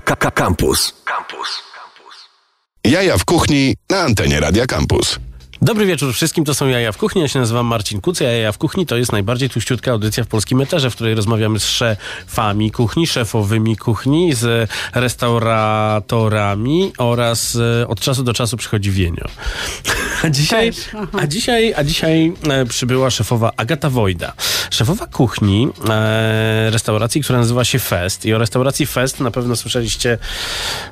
Campus. Campus. Jaja w kuchni na antenie Radia Campus. Dobry wieczór wszystkim, to są Jaja w Kuchni, ja się nazywam Marcin Kuc, Jaja w Kuchni to jest najbardziej tuściutka audycja w polskim eterze, w której rozmawiamy z szefami kuchni, szefowymi kuchni, z restauratorami oraz e, od czasu do czasu przychodzi Wienio. A dzisiaj, a dzisiaj, a dzisiaj e, przybyła szefowa Agata Wojda, szefowa kuchni e, restauracji, która nazywa się Fest. I o restauracji Fest na pewno słyszeliście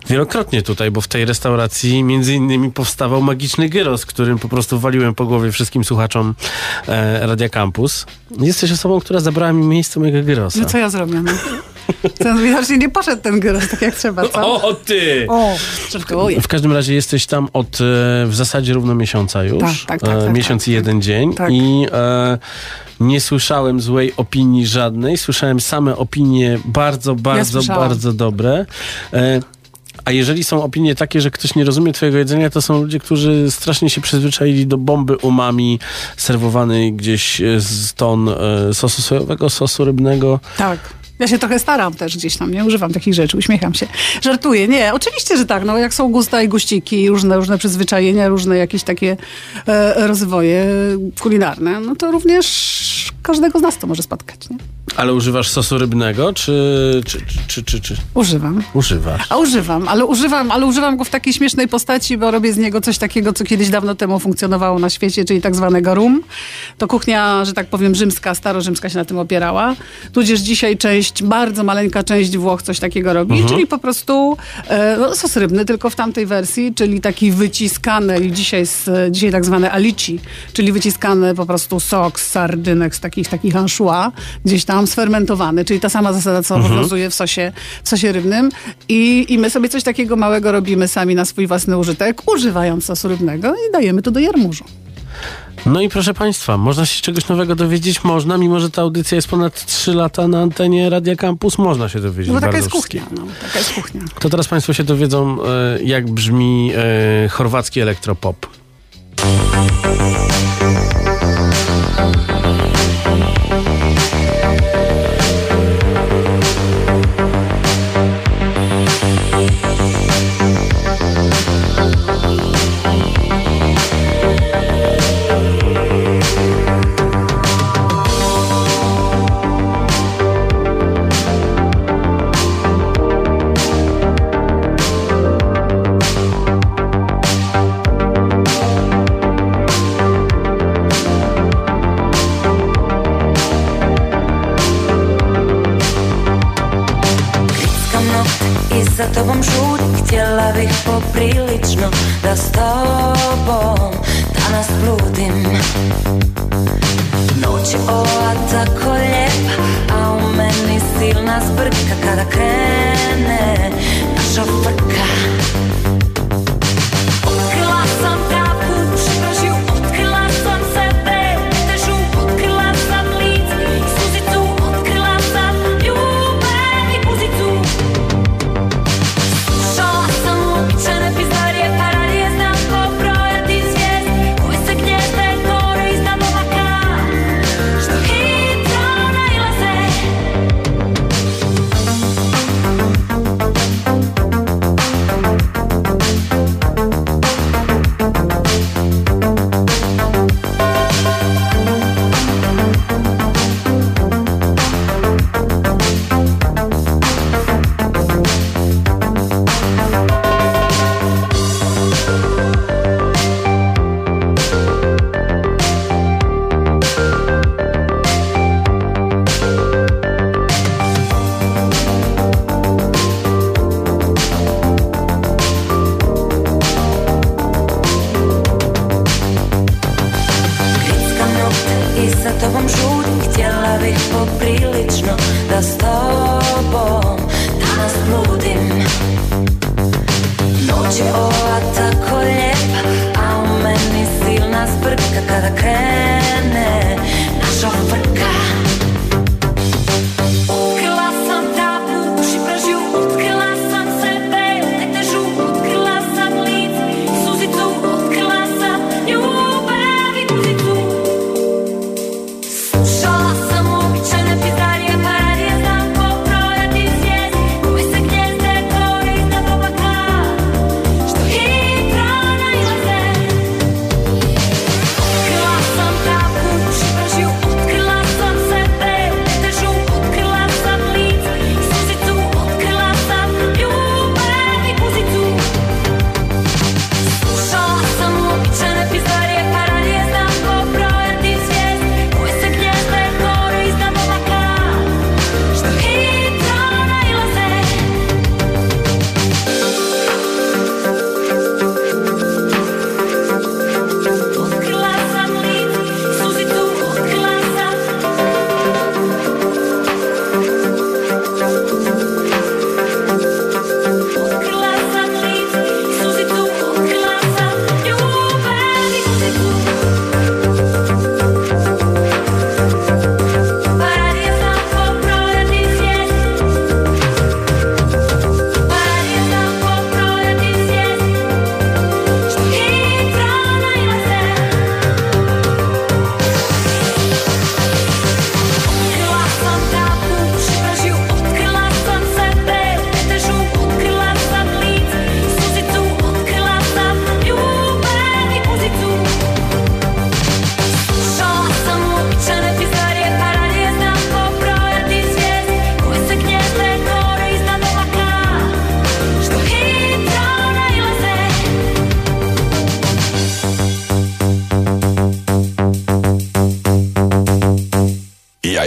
wielokrotnie tutaj, bo w tej restauracji między innymi powstawał magiczny gyros, którym po prostu waliłem po głowie wszystkim słuchaczom e, Radia Campus. Jesteś osobą, która zabrała mi miejsce mojego gyrosa. No co ja zrobię? No? Widocznie nie poszedł ten gyros tak jak trzeba, co? O, ty! O, żartuję. W każdym razie jesteś tam od e, w zasadzie równo miesiąca już. Tak, tak, tak, E, tak, miesiąc tak, i jeden dzień. tak. I e, nie słyszałem złej opinii żadnej. Słyszałem same opinie bardzo, bardzo, słyszałam. bardzo dobre. A jeżeli są opinie takie, że ktoś nie rozumie twojego jedzenia, to są ludzie, którzy strasznie się przyzwyczaili do bomby umami serwowanej gdzieś e, z ton e, sosu sojowego, sosu rybnego. Tak. Ja się trochę staram też gdzieś tam, nie używam takich rzeczy, uśmiecham się. Żartuję, nie, oczywiście, że tak, no jak są gusta i guściki, różne, różne przyzwyczajenia, różne jakieś takie e, rozwoje kulinarne, no to również każdego z nas to może spotkać, nie? Ale używasz sosu rybnego, czy, czy, czy, czy, czy? Używam. używasz? A używam, ale używam, ale używam go w takiej śmiesznej postaci, bo robię z niego coś takiego, co kiedyś dawno temu funkcjonowało na świecie, czyli tak zwanego rum. To kuchnia, że tak powiem, rzymska, starorzymska się na tym opierała. Tudzież dzisiaj część, bardzo maleńka część Włoch coś takiego robi, czyli po prostu e, no, sos rybny, tylko w tamtej wersji, czyli taki wyciskany, dzisiaj, z, dzisiaj tak zwane alici, czyli wyciskany po prostu sok z sardynek, z takich, takich anchois, gdzieś tam sfermentowany, czyli ta sama zasada, co obowiązuje w sosie, w sosie rybnym. I, I my sobie coś takiego małego robimy sami na swój własny użytek, używając sosu rybnego i dajemy to do jarmużu. No i proszę Państwa, można się czegoś nowego dowiedzieć? Można, mimo że ta audycja jest ponad 3 lata na antenie Radia Campus, można się dowiedzieć No taka jest kuchnia. No, taka jest kuchnia. To teraz Państwo się dowiedzą, e, jak brzmi e, chorwacki elektropop.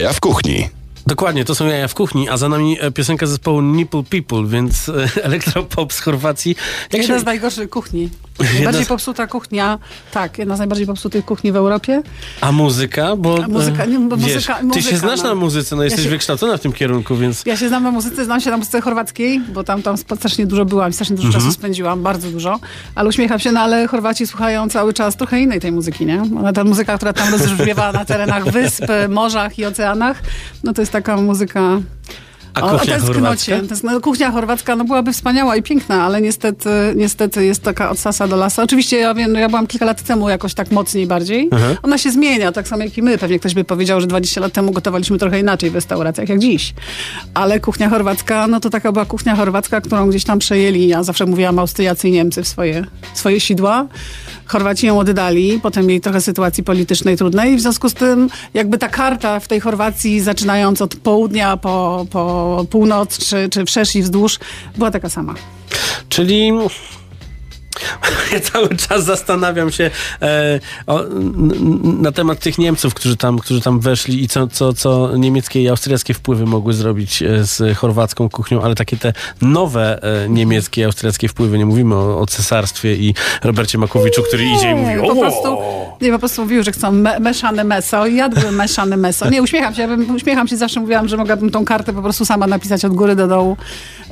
Jaja w kuchni. Dokładnie, to są jaja w kuchni, a za nami e, piosenka zespołu Nipple People, więc e, elektropop z Chorwacji. Jak Jedna się... z najgorszych kuchni. Najbardziej popsuta kuchnia, tak, jedna z najbardziej popsutych kuchni w Europie. A muzyka? Bo, A muzyka- e, nie, bo wiesz, muzyka- ty muzyka, się znasz no. na muzyce, no jesteś się- wykształcona w tym kierunku, więc... Ja się znam na muzyce, znam się na muzyce chorwackiej, bo tam, tam strasznie dużo byłam, strasznie dużo Mhm. czasu spędziłam, bardzo dużo. Ale uśmiecham się, no ale Chorwaci słuchają cały czas trochę innej tej muzyki, nie? Ona, ta muzyka, która tam rozbrzmiewa na terenach wysp, morzach i oceanach, no to jest taka muzyka... A o, o kuchnia tęsknocie. chorwacka? Tęsk- no, kuchnia chorwacka no, byłaby wspaniała i piękna, ale niestety, niestety jest taka od sasa do lasa. Oczywiście ja wiem, ja byłam kilka lat temu jakoś tak mocniej bardziej. Ona się zmienia, tak samo jak i my. Pewnie ktoś by powiedział, że 20 lat temu gotowaliśmy trochę inaczej w restauracjach jak dziś. Ale kuchnia chorwacka, no to taka była kuchnia chorwacka, którą gdzieś tam przejęli. Ja zawsze mówiłam Austriacy i Niemcy w swoje, swoje sidła. Chorwaci ją oddali, potem mieli trochę sytuacji politycznej trudnej. W związku z tym jakby ta karta w tej Chorwacji, zaczynając od południa po, po północ, czy, czy wszerz i wzdłuż, była taka sama. Czyli ja cały czas zastanawiam się e, o, na temat tych Niemców, którzy tam, którzy tam weszli i co, co, co niemieckie i austriackie wpływy mogły zrobić e, z chorwacką kuchnią, ale takie te nowe e, niemieckie i austriackie wpływy, nie mówimy o, o cesarstwie i Robercie Makowiczu, który idzie i mówi po o! prostu, nie, po prostu mówił, że chcą me, meszane meso i jadły meszane meso. Nie, uśmiecham się, ja bym, uśmiecham się, zawsze mówiłam, że mogłabym tą kartę po prostu sama napisać od góry do dołu.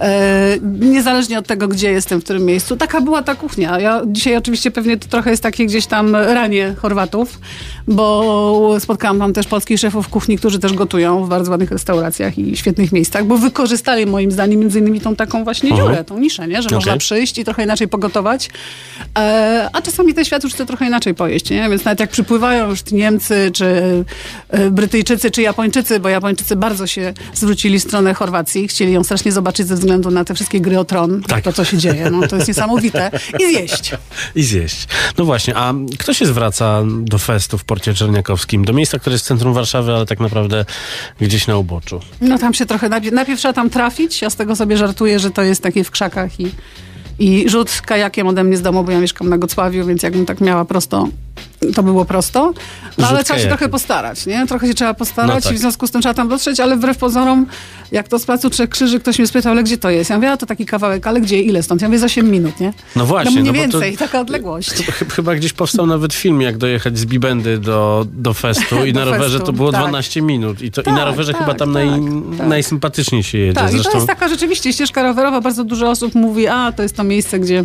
E, niezależnie od tego, gdzie jestem, w którym miejscu. Taka była ta kuchnia. Ja dzisiaj oczywiście pewnie to trochę jest takie gdzieś tam ranie Chorwatów, bo spotkałam tam też polskich szefów kuchni, którzy też gotują w bardzo ładnych restauracjach i świetnych miejscach, bo wykorzystali moim zdaniem między innymi tą taką właśnie Mhm. dziurę, tą niszę, nie? że Okej. można przyjść i trochę inaczej pogotować, e, a czasami ten świat już chce trochę inaczej pojeść, nie? więc nawet jak przypływają już Niemcy, czy e, Brytyjczycy, czy Japończycy, bo Japończycy bardzo się zwrócili w stronę Chorwacji, chcieli ją strasznie zobaczyć ze względu na te wszystkie gry o tron, Tak. to co się dzieje, no, to jest niesamowite i zjeść. I zjeść. No właśnie, a kto się zwraca do festu w Porcie Czerniakowskim? Do miejsca, które jest w centrum Warszawy, ale tak naprawdę gdzieś na uboczu. No tam się trochę, najpierw, najpierw trzeba tam trafić, ja z tego sobie żartuję, że to jest takie w krzakach i, i rzut kajakiem ode mnie z domu, bo ja mieszkam na Gocławiu, więc jakbym tak miała prosto, to było prosto. No ale trzeba się kajakiem. trochę postarać, nie? Trochę się trzeba postarać No tak. i w związku z tym trzeba tam dotrzeć, ale wbrew pozorom, jak to z Placu Trzech Krzyży, ktoś mnie spytał, ale gdzie to jest? Ja mówię, a to taki kawałek, ale gdzie, ile stąd? Ja mówię, z 8 minut, nie? No właśnie, No mniej no bo to- więcej, taka odległość. Ch- Chyba gdzieś powstał nawet film, jak dojechać z Bibendy do, do festu i Do na rowerze festu, to było tak. 12 minut. I, to, i Tak, na rowerze tak, chyba tam tak, naj, tak. najsympatyczniej się jedzie. Tak, i Zresztą to jest taka rzeczywiście ścieżka rowerowa. Bardzo dużo osób mówi, a to jest to miejsce, gdzie,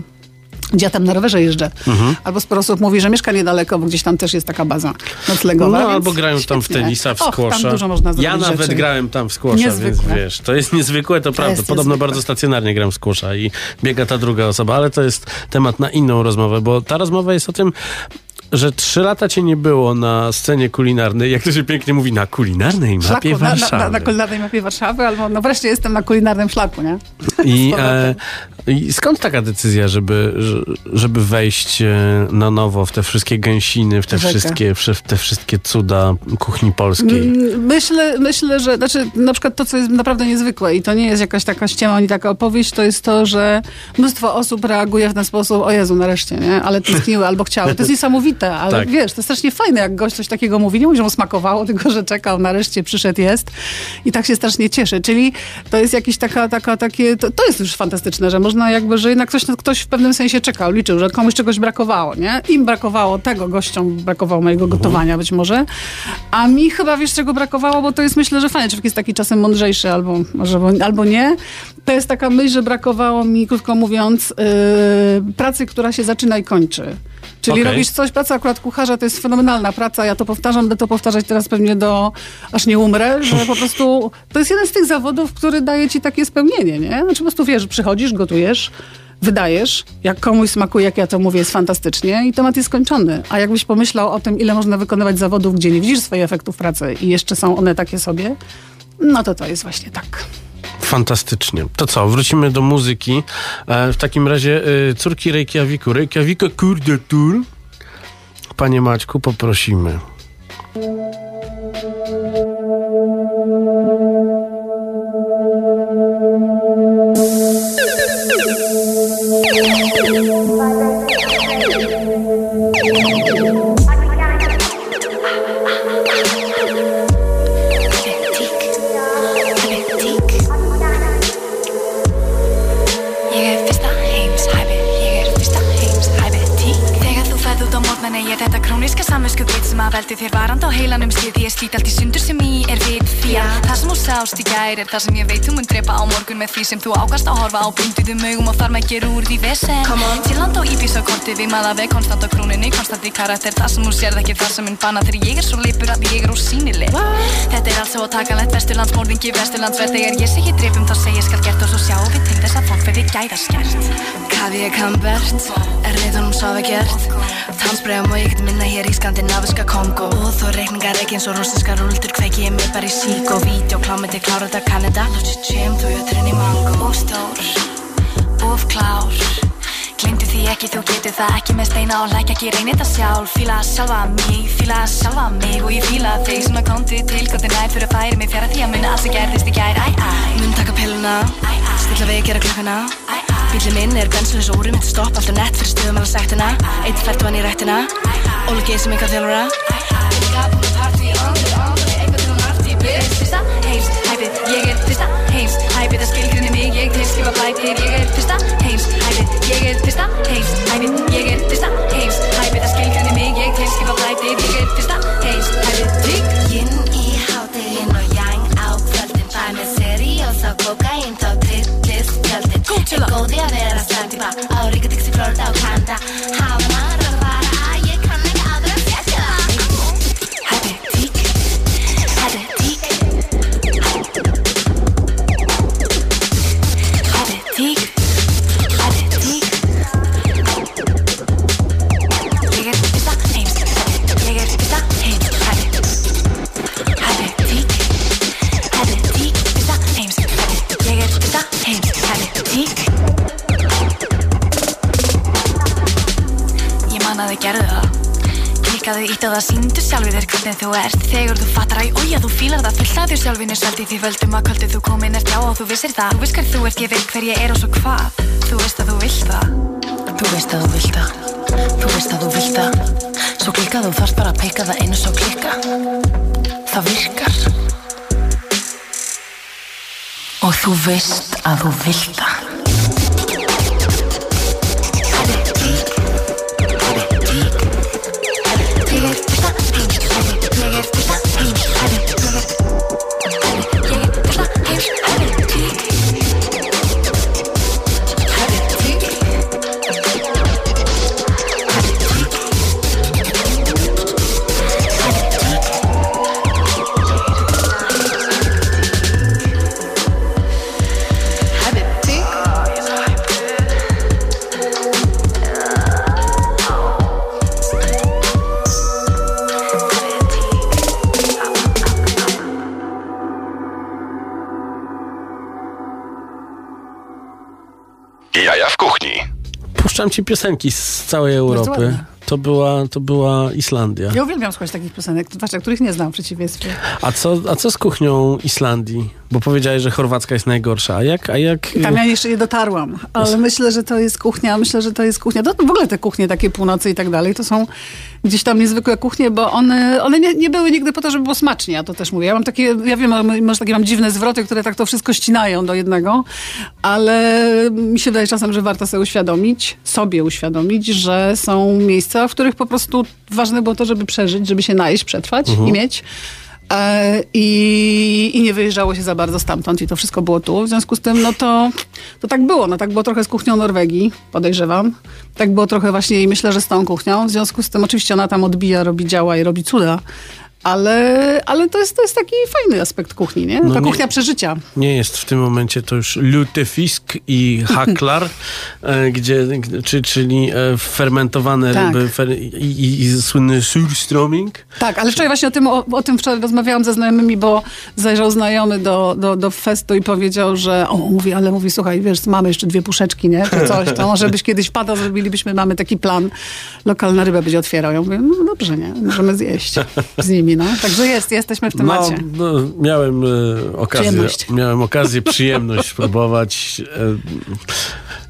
gdzie ja tam na rowerze jeżdżę. Mhm. Albo sporo osób mówi, że mieszka niedaleko, bo gdzieś tam też jest taka baza noclegowa. no, więc albo grają tam w świetnie. tenisa, w squasha. ja nawet rzeczy. grałem tam w squasha, więc Niezwykłe. wiesz, to jest niezwykłe, to, prawda. jest Podobno niezwykłe. bardzo stacjonarnie gram w squasha i biega ta druga osoba, ale to jest temat na inną rozmowę, bo ta rozmowa jest o tym, że trzy lata cię nie było na scenie kulinarnej, jak to się pięknie mówi, na kulinarnej mapie Szlaku, na, na, Warszawy. na, na kulinarnej mapie Warszawy, albo no wreszcie jestem na kulinarnym szlaku, nie? I, e, I skąd taka decyzja, żeby, że- żeby wejść e, na nowo w te wszystkie gęsiny, w te, wszystkie, w te wszystkie cuda kuchni polskiej? Mm, Myślę, myślę, że znaczy, na przykład to, co jest naprawdę niezwykłe i to nie jest jakaś taka ściema ani taka opowieść, to jest to, że mnóstwo osób reaguje w ten sposób, o Jezu, nareszcie, nie? Ale tęskniły albo chciały. To jest niesamowite, ale Tak. wiesz, to jest strasznie fajne, jak gość coś takiego mówi. Nie mówi, że mu smakowało, tylko że czekał, nareszcie przyszedł, jest i tak się strasznie cieszy. Czyli to jest jakieś taka, taka, takie, to, to jest już fantastyczne, że można jakby, że jednak ktoś, ktoś w pewnym sensie czekał, liczył, że komuś czegoś brakowało, nie? Im brakowało tego, gościom brakowało mojego gotowania być może, a mi chyba wiesz czego brakowało, bo to jest myślę, że fajnie, człowiek jest taki czasem mądrzejszy albo, może, albo nie. To jest taka myśl, że brakowało mi, krótko mówiąc, yy, pracy, która się zaczyna i kończy. Czyli Okej. robisz coś, praca akurat kucharza to jest fenomenalna praca, ja to powtarzam, będę to powtarzać teraz pewnie do, aż nie umrę, że po prostu to jest jeden z tych zawodów, który daje ci takie spełnienie, nie? Znaczy po prostu wiesz, przychodzisz, gotujesz, wydajesz, jak komuś smakuje, jak ja to mówię, jest fantastycznie i temat jest skończony. A jakbyś pomyślał o tym, ile można wykonywać zawodów, gdzie nie widzisz swoich efektów pracy i jeszcze są one takie sobie, no to to jest właśnie tak. Fantastycznie. To co, wrócimy do muzyki. E, w takim razie e, córki Reykjaviku. Reykjavika kurde tur. Panie Maćku, poprosimy. Veldi þér varand á heilanum slið Ég slít allt í sundur sem í er vit. Því að það sem þú sást í gær er það sem ég veit þú mun drepa á morgun með því sem þú ákast að horfa á. Blinduðum augum og þar með gera úr því vesen. Til land á Íbís og korti við maða veg konstant á krúninni, konstant í karakter það sem þú sérð ekki það sem mun banna þegar ég er svo lipur að ég er ósýnileg Þetta er allt svo takanlegt vesturlandsmórðingi vesturlandsverð. Þegar ég segi drefum þá segi ég skal gert og svo sjáum við til þess að fólk verði gæðaskert Kavi er kambert, er reyðunum svo að gert. Tannsbregum og ég get minna hér í skandinaviska Kongo Og þó reikningar ekki eins og rústinskar rúldur kveiki ég mig bara í sík og vídeo klámyndi klára þetta Kanada. Lútsi tjem, þú jöturinn í mango. Og stór, of klár. Glimtu því ekki, þú getur það ekki með steina og læk ekki. Reynir það sjálf Fíla sjálfa mig, fíla sjálfa mig. Og ég fíla þig svona komdu til gott nær fyrir að færi mig fjara því að mun allt sem gerðist í gær. Æ, æ, mun taka pilluna, stilla við gera klukkuna Bílið minn er bensinleis og úrum, þetta stopp alltaf nett fyrir stuðum alveg sektina Eitt fært vann í rættina, Óli Geir sem ykkar þjálfara Fyrsta heims, hæpið, ég er fyrsta heims Hæpið að skilgrinni mig, ég til skrifa blætir Ég er fyrsta heims, hæpið, ég er fyrsta heims Hæpið, ég er fyrsta heims þú ert Þegar þú fattar að ója þú fílar það fullt að þér sjálfinu sveldi Því völdum að kvöldu þú komin ert já og þú vissir það. Þú veist hver þú ert, ég veit hver ég er og svo hvað? Þú veist að þú vilt það. Þú veist að þú vilt það. Þú veist að þú vilt það. Svo klikkað þú þarft bara að peika það einu svo klikka. Það virkar. Og þú veist að þú vilt það Puszczam ci piosenki z całej Europy. To była, to była Islandia. Ja uwielbiam słuchać takich piosenek, zwłaszcza których nie znam w przeciwieństwie. A co, a co z kuchnią Islandii? Bo powiedziałeś, że chorwacka jest najgorsza. A jak... A jak Tam ja jeszcze nie dotarłam, ale myślę, że to jest kuchnia, myślę, że to jest kuchnia, to w ogóle te kuchnie takie północy i tak dalej, to są gdzieś tam niezwykłe kuchnie, bo one, one nie, nie były nigdy po to, żeby było smacznie, ja to też mówię. Ja mam takie, ja wiem, może takie mam dziwne zwroty, które tak to wszystko ścinają do jednego, ale mi się wydaje czasem, że warto sobie uświadomić, sobie uświadomić, że są miejsca, w których po prostu ważne było to, żeby przeżyć, żeby się najeść, przetrwać i mieć. E, I, I nie wyjeżdżało się za bardzo stamtąd i to wszystko było tu. W związku z tym, no to, to tak było. No tak było trochę z kuchnią Norwegii, podejrzewam. Tak było trochę właśnie i myślę, że z tą kuchnią. W związku z tym oczywiście ona tam odbija, robi działa i robi cuda. Ale, ale to, jest, to jest taki fajny aspekt kuchni, nie? No Ta nie- kuchnia przeżycia. Nie jest w tym momencie to już lutefisk i haklar, e, gdzie, czy, czyli e, fermentowane Tak. ryby fer, i, i, słynny surströmming. Tak, ale wczoraj właśnie o tym, o, o tym wczoraj rozmawiałam ze znajomymi, bo zajrzał znajomy do, do, do festu i powiedział, że o, mówi, ale mówi, słuchaj, wiesz, mamy jeszcze dwie puszeczki, nie? Czy coś, to może byś kiedyś wpadał, zrobilibyśmy, mamy taki plan, lokalna ryba będzie otwierał. Ja mówię, no dobrze, nie? Możemy zjeść z nimi, no. Także jest, jesteśmy w No, temacie. no, miałem e, okazję, Przyjemność. miałem okazję, przyjemność spróbować. E,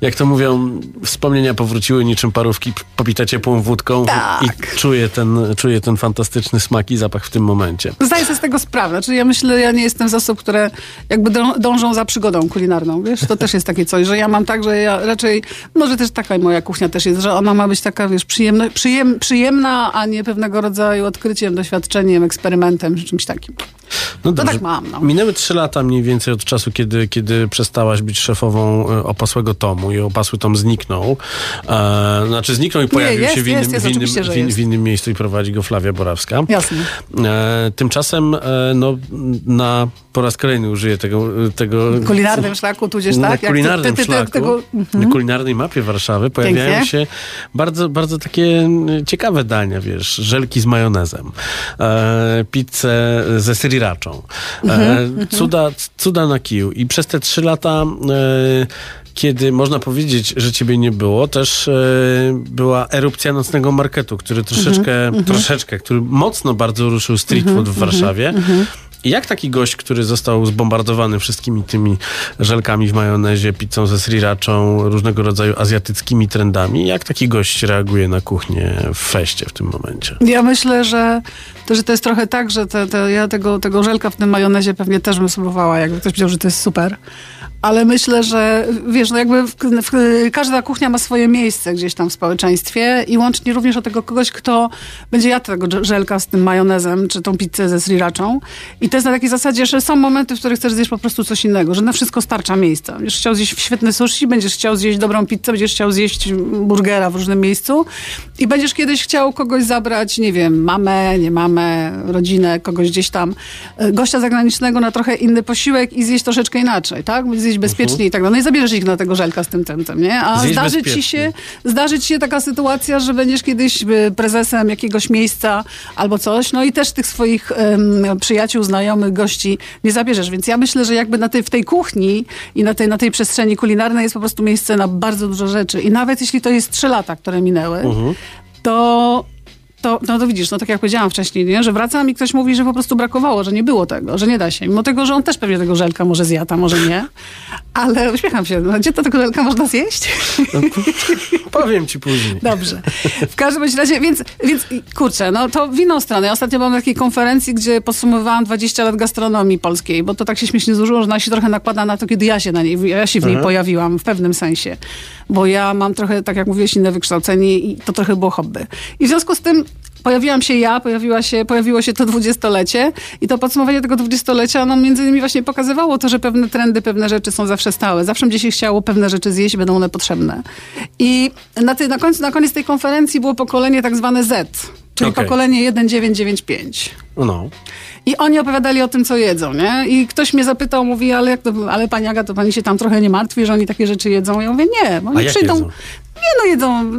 jak to mówią, wspomnienia powróciły niczym parówki popite ciepłą wódką Tak. i czuję ten, czuję ten fantastyczny smak i zapach w tym momencie. Zdaję sobie z tego sprawę. Znaczy ja myślę, ja nie jestem z osób, które jakby dążą za przygodą kulinarną, wiesz? To też jest takie coś, że ja mam tak, że ja raczej, może też taka moja kuchnia też jest, że ona ma być taka, wiesz, przyjemna, przyjem, przyjemna a nie pewnego rodzaju odkryciem, doświadczeniem, eksperymentem, czy czymś takim. No To tak mam, no. Minęły trzy lata mniej więcej od czasu, kiedy, kiedy przestałaś być szefową e, opasłego tomu i opasły tom zniknął. E, znaczy zniknął i pojawił jest, się w jest, innym, jest, w, innym, w, in, jest. w innym miejscu i prowadzi go Flavia Borawska. Jasne. E, tymczasem e, no, na po raz kolejny użyję tego... tego Kulinarnym szlaku, tudzież na tak? Ty- kulinarnym ty- ty- ty- szlaku, tego- na kulinarnej mapie Warszawy pojawiają Pięknie. się bardzo, bardzo takie e, ciekawe dania, wiesz, żelki z majonezem, e, pizzę ze sriraczą, e, cuda, cuda na kiju. I przez te trzy lata e, kiedy można powiedzieć, że ciebie nie było, też e, była erupcja nocnego marketu, który troszeczkę, troszeczkę, który mocno bardzo ruszył street food w Warszawie. I jak taki gość, który został zbombardowany wszystkimi tymi żelkami w majonezie, pizzą ze srirachą, różnego rodzaju azjatyckimi trendami, jak taki gość reaguje na kuchnię w feście w tym momencie? Ja myślę, że to, że to jest trochę tak, że te, te, ja tego, tego żelka w tym majonezie pewnie też bym spróbowała, jakby ktoś powiedział, że to jest super. Ale myślę, że wiesz, no jakby w, w, każda kuchnia ma swoje miejsce gdzieś tam w społeczeństwie i łącznie również o tego kogoś, kto będzie jadł tego żelka z tym majonezem, czy tą pizzę ze srirachą. I to jest na takiej zasadzie, że są momenty, w których chcesz zjeść po prostu coś innego, że na wszystko starcza miejsca. Będziesz chciał zjeść świetny sushi, będziesz chciał zjeść dobrą pizzę, będziesz chciał zjeść burgera w różnym miejscu i będziesz kiedyś chciał kogoś zabrać, nie wiem, mamę, nie mamę, rodzinę, kogoś gdzieś tam, e, gościa zagranicznego na trochę inny posiłek i zjeść troszeczkę inaczej, tak? Bezpiecznie i tak dalej. No i zabierzesz ich na tego żelka z tym tym nie? A Zjeść zdarzy ci, się, zdarzy ci się taka sytuacja, że będziesz kiedyś y, prezesem jakiegoś miejsca albo coś, no i też tych swoich em, przyjaciół, znajomych, gości nie zabierzesz. Więc ja myślę, że jakby na tej, w tej kuchni i na tej, na tej przestrzeni kulinarnej jest po prostu miejsce na bardzo dużo rzeczy. I nawet jeśli to jest trzy lata, które minęły, to to, no to widzisz, no tak jak powiedziałam wcześniej, nie? że wracam i ktoś mówi, że po prostu brakowało, że nie było tego, że nie da się. Mimo tego, że on też pewnie tego żelka może zjada, może nie. Ale uśmiecham się, no, gdzie to tego żelka można zjeść? Powiem ci później. Dobrze. W każdym razie, więc, więc kurczę, no to w inną stronę. Ja ostatnio byłam na takiej konferencji, gdzie podsumowywałam 20 lat gastronomii polskiej, bo to tak się śmiesznie złożyło, że ona się trochę nakłada na to, kiedy ja się na niej, ja się w niej pojawiłam w pewnym sensie. Bo ja mam trochę, tak jak mówiłeś, inne wykształcenie i to trochę było hobby. I w związku z tym Pojawiłam się ja, pojawiła się, pojawiło się to dwudziestolecie i to podsumowanie tego dwudziestolecia, no między innymi właśnie pokazywało to, że pewne trendy, pewne rzeczy są zawsze stałe. Zawsze będzie się chciało pewne rzeczy zjeść, będą one potrzebne. I na, ty, na, końcu, na koniec tej konferencji było pokolenie tak zwane Z, czyli Okej. pokolenie 1995. No. I oni opowiadali o tym, co jedzą, nie? I ktoś mnie zapytał, mówi, ale jak to, ale pani Aga, to pani się tam trochę nie martwi, że oni takie rzeczy jedzą? Ja mówię, nie, bo A oni jak przyjdą... Nie no, jedzą,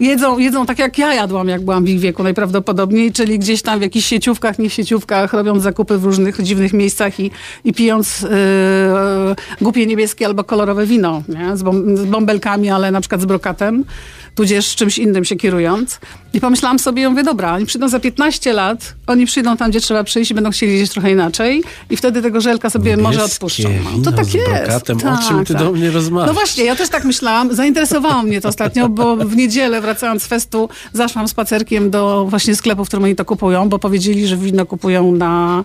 jedzą, jedzą tak jak ja jadłam, jak byłam w ich wieku najprawdopodobniej, czyli gdzieś tam w jakichś sieciówkach, nie sieciówkach, robiąc zakupy w różnych dziwnych miejscach i, i pijąc yy, głupie niebieskie albo kolorowe wino, nie? Z, bom, z bąbelkami, ale na przykład z brokatem, tudzież czymś innym się kierując. I pomyślałam sobie, ja mówię, dobra, oni przyjdą za 15 lat, oni przyjdą tam, gdzie trzeba przyjść i będą chcieli jeść trochę inaczej i wtedy tego żelka sobie może odpuszczą. No, wino to tak jest. brokatem. O Tak, czym ty tak. do mnie rozmawiasz? No właśnie, ja też tak myślałam. Zainteresowało mnie mnie to ostatnio, bo w niedzielę wracając z festu zaszłam spacerkiem do właśnie sklepu, w którym oni to kupują, bo powiedzieli, że wino kupują na,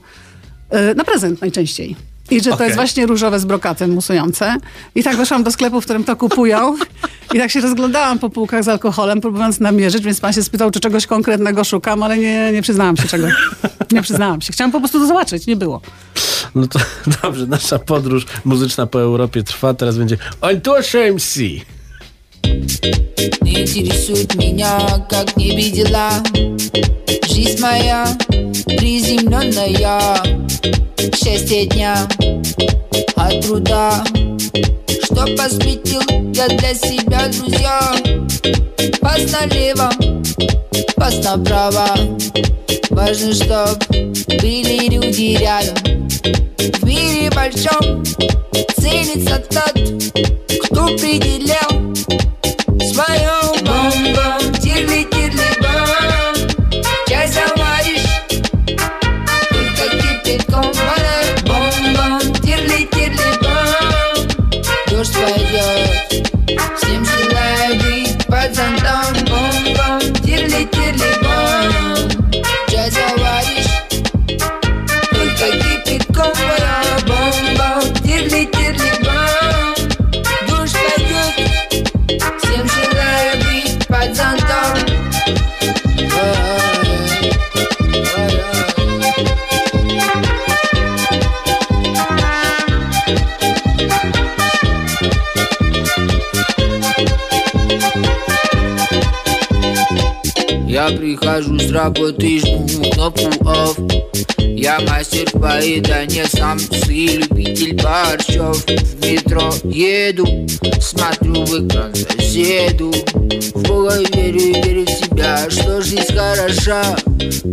y, na prezent najczęściej. I że to okay. jest właśnie różowe z brokatem musujące. I tak weszłam do sklepu, w którym to kupują. I tak się rozglądałam po półkach z alkoholem, próbując namierzyć, więc pan się spytał, czy czegoś konkretnego szukam, ale nie, nie przyznałam się czego. Nie przyznałam się. Chciałam po prostu to zobaczyć, nie było. No to dobrze, nasza podróż muzyczna po Europie trwa. Teraz będzie Entourage MC. Не интересует меня, как не видела. Жизнь моя приземленная. Счастье дня от труда. Что посвятил я для себя, друзья? Пас налево, пас направо. Важно, чтоб были люди рядом. В мире большом ценится тот, кто определял своем бам-бам Тирли-тирли-бам Чай заваришь Только кипятком вода Бам-бам Тирли-тирли-бам Дождь пойдет Я прихожу с работы, жму кнопку off Я мастер в поедании самцы, любитель борщов. В метро еду, смотрю в экран соседу. В Бога верю, верю в себя, что жизнь хороша.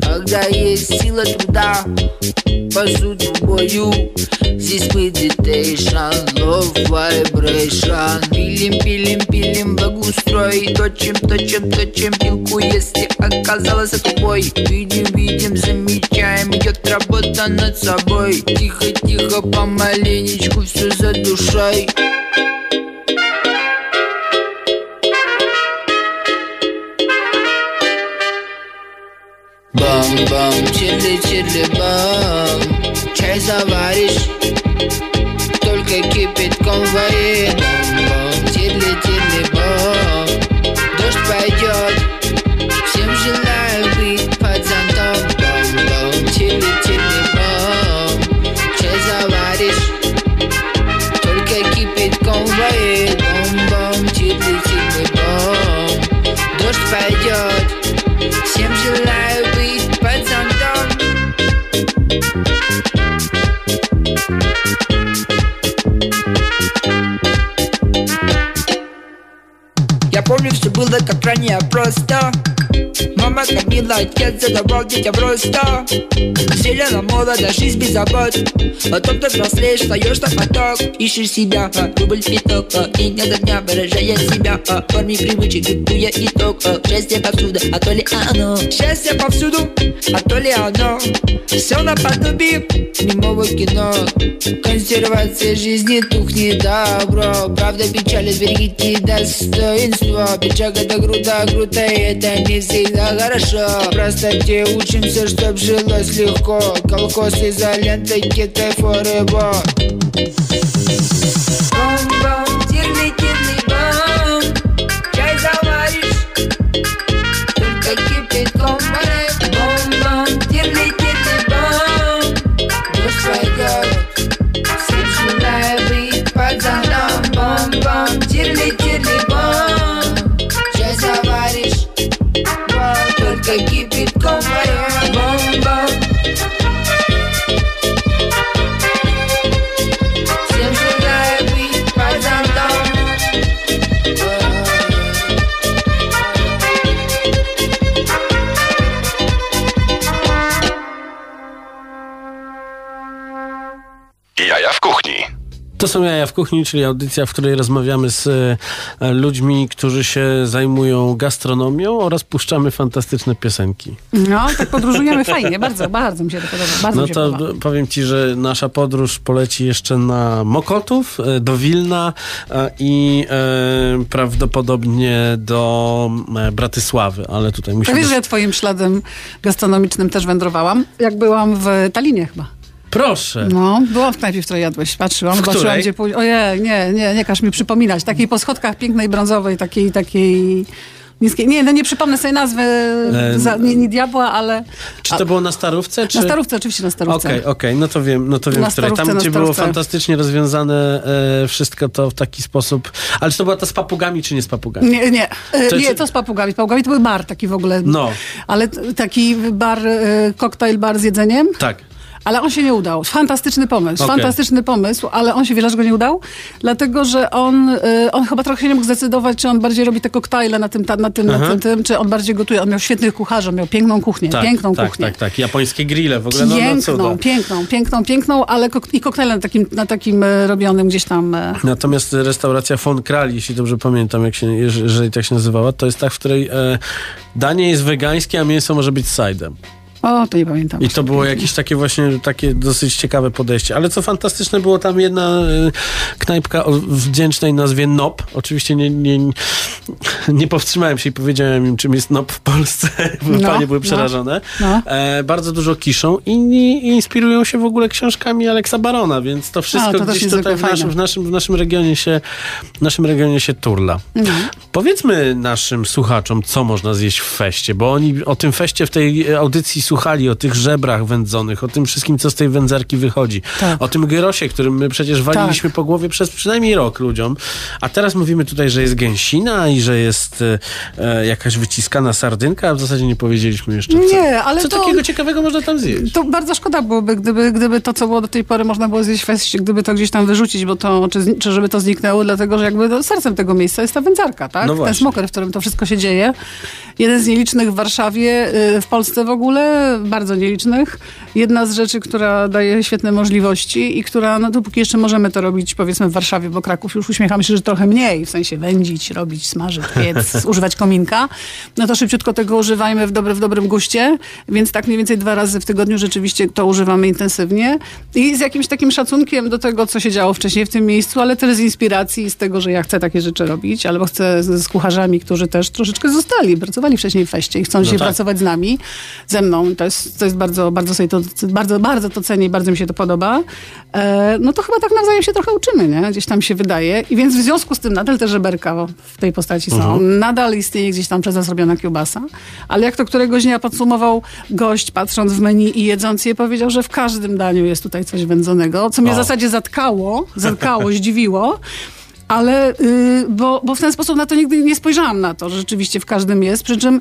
Когда есть сила труда, посуду бою. Здесь meditation, love vibration. Пилим, пилим, пилим, благоустрой. Точим, точим, точим пилку, если оказалось тупой Видим, видим, замечаем, идет работа над собой. Тихо, тихо, помаленечку, все за душой бам, чили, чили, бам. Чай заваришь, только кипятком вари Бам, бам. Мама кормила, отец задавал детям просто Зелена молода, жизнь без забот Потом ты взрослеешь, встаешь на поток Ищешь себя, а, дубль пяток а, дня до дня выражая себя а, В форме привычек диктуя итог а, Счастье повсюду, а то ли оно Счастье повсюду, а то ли оно Все наподобие немого кино. Консервация жизни тухнет добро. Правда печаль, берегите достоинство. Печаль это круто, круто, и это не всегда хорошо Просто те учимся, чтоб жилось легко. Колхоз, изолента, китай, форебо To są Jaja w Kuchni, czyli audycja, w której rozmawiamy z e, ludźmi, którzy się zajmują gastronomią oraz puszczamy fantastyczne piosenki. No, tak podróżujemy fajnie, bardzo, bardzo mi się to podoba. Bardzo No to podoba. powiem ci, że nasza podróż poleci jeszcze na Mokotów, e, do Wilna e, i e, prawdopodobnie do Bratysławy, ale tutaj musimy... wiesz, że ja twoim śladem gastronomicznym też wędrowałam? Jak byłam w Talinie chyba. Proszę! No, byłam w knajpie, w której jadłeś. Patrzyłam, W zobaczyłam, której? gdzie pójść. Ojej, nie, nie, nie każ mi przypominać. Takiej po schodkach pięknej, brązowej, takiej, takiej niskiej. Nie, no nie przypomnę sobie nazwy, za, nie, nie diabła, ale Czy to było na Starówce? Czy... na starówce, oczywiście na starówce. Okej, okej, no to wiem, no to wiem, Na które. Starówce, Tam, gdzie było fantastycznie rozwiązane e, wszystko to w taki sposób. Ale czy to była ta z papugami, czy nie z papugami? Nie, nie, E, To- nie, czy- to z papugami. Papugami to był bar taki w ogóle. No. Ale taki bar, e, koktajl bar z jedzeniem. Tak. Ale on się nie udał. Fantastyczny pomysł, Okej. fantastyczny pomysł, ale on się wiele go nie udał, dlatego że on, y, on chyba trochę się nie mógł zdecydować, czy on bardziej robi te koktajle na tym, ta, na tym, na tym, tym, czy on bardziej gotuje. On miał świetnych kucharzy, miał piękną kuchnię, Tak, piękną tak, kuchnię. tak, tak. Japońskie grille w ogóle, no, no Piękną, piękną, piękną, piękną, ale kok- i koktajle na takim, na takim e, robionym gdzieś tam. e, Natomiast restauracja Von Kral, jeśli dobrze pamiętam, jak się, jeż- jeżeli tak się nazywała, to jest ta, w której e, danie jest wegańskie, a mięso może być side'em. O, to nie pamiętam. I to było jakieś takie właśnie takie dosyć ciekawe podejście. Ale co fantastyczne było tam jedna y, knajpka o wdzięcznej nazwie NOP. Oczywiście nie, nie, nie powstrzymałem się i powiedziałem im, czym jest NOP w Polsce, No, panie były no, przerażone. no. E, bardzo dużo kiszą. Inni inspirują się w ogóle książkami Aleksa Barona, więc to wszystko A, to gdzieś tutaj w naszym, w, naszym, w, naszym regionie się, w naszym regionie się turla. Mhm. Powiedzmy naszym słuchaczom, co można zjeść w feście, bo oni o tym feście w tej audycji słuchali o tych żebrach wędzonych, o tym wszystkim, co z tej wędzarki wychodzi, Tak. o tym gyrosie, którym my przecież waliliśmy po głowie przez przynajmniej rok ludziom, a teraz mówimy tutaj, że jest gęsina i że jest e, e, jakaś wyciskana sardynka, a w zasadzie nie powiedzieliśmy jeszcze co. Nie, ale co to- takiego ciekawego można tam zjeść? To bardzo szkoda byłoby, gdyby, gdyby to, co było do tej pory, można było zjeść feście, gdyby to gdzieś tam wyrzucić, bo to, czy, czy żeby to zniknęło, dlatego że jakby no, sercem tego miejsca jest ta wędzarka, tak? No Ten smoker, w którym to wszystko się dzieje. Jeden z nielicznych w Warszawie, y, w Polsce w ogóle, bardzo nielicznych. Jedna z rzeczy, która daje świetne możliwości i która, no dopóki jeszcze możemy to robić, powiedzmy w Warszawie, bo Kraków już uśmiecham się, że trochę mniej, w sensie wędzić, robić, smażyć, piec, używać kominka, no to szybciutko tego używajmy w, dobre, w dobrym guście, więc tak mniej więcej dwa razy w tygodniu rzeczywiście to używamy intensywnie i z jakimś takim szacunkiem do tego, co się działo wcześniej w tym miejscu, ale też z inspiracji z tego, że ja chcę takie rzeczy robić, albo chcę z, z kucharzami, którzy też troszeczkę zostali, pracowali wcześniej w feście i chcą dzisiaj tak. pracować z nami, ze mną. To jest, to jest bardzo, bardzo sobie to, bardzo, bardzo to cenię i bardzo mi się to podoba. E, no to chyba tak nawzajem się trochę uczymy, nie? Gdzieś tam się wydaje. I więc w związku z tym nadal te żeberka w tej postaci są. Nadal istnieje gdzieś tam przez nas robiona kiełbasa. Ale jak to któregoś dnia podsumował gość, patrząc w menu i jedząc je, powiedział, że w każdym daniu jest tutaj coś wędzonego, co mnie O. w zasadzie zatkało, zatkało, zdziwiło. Ale, y, bo, bo w ten sposób na to nigdy nie spojrzałam na to, że rzeczywiście w każdym jest. Przy czym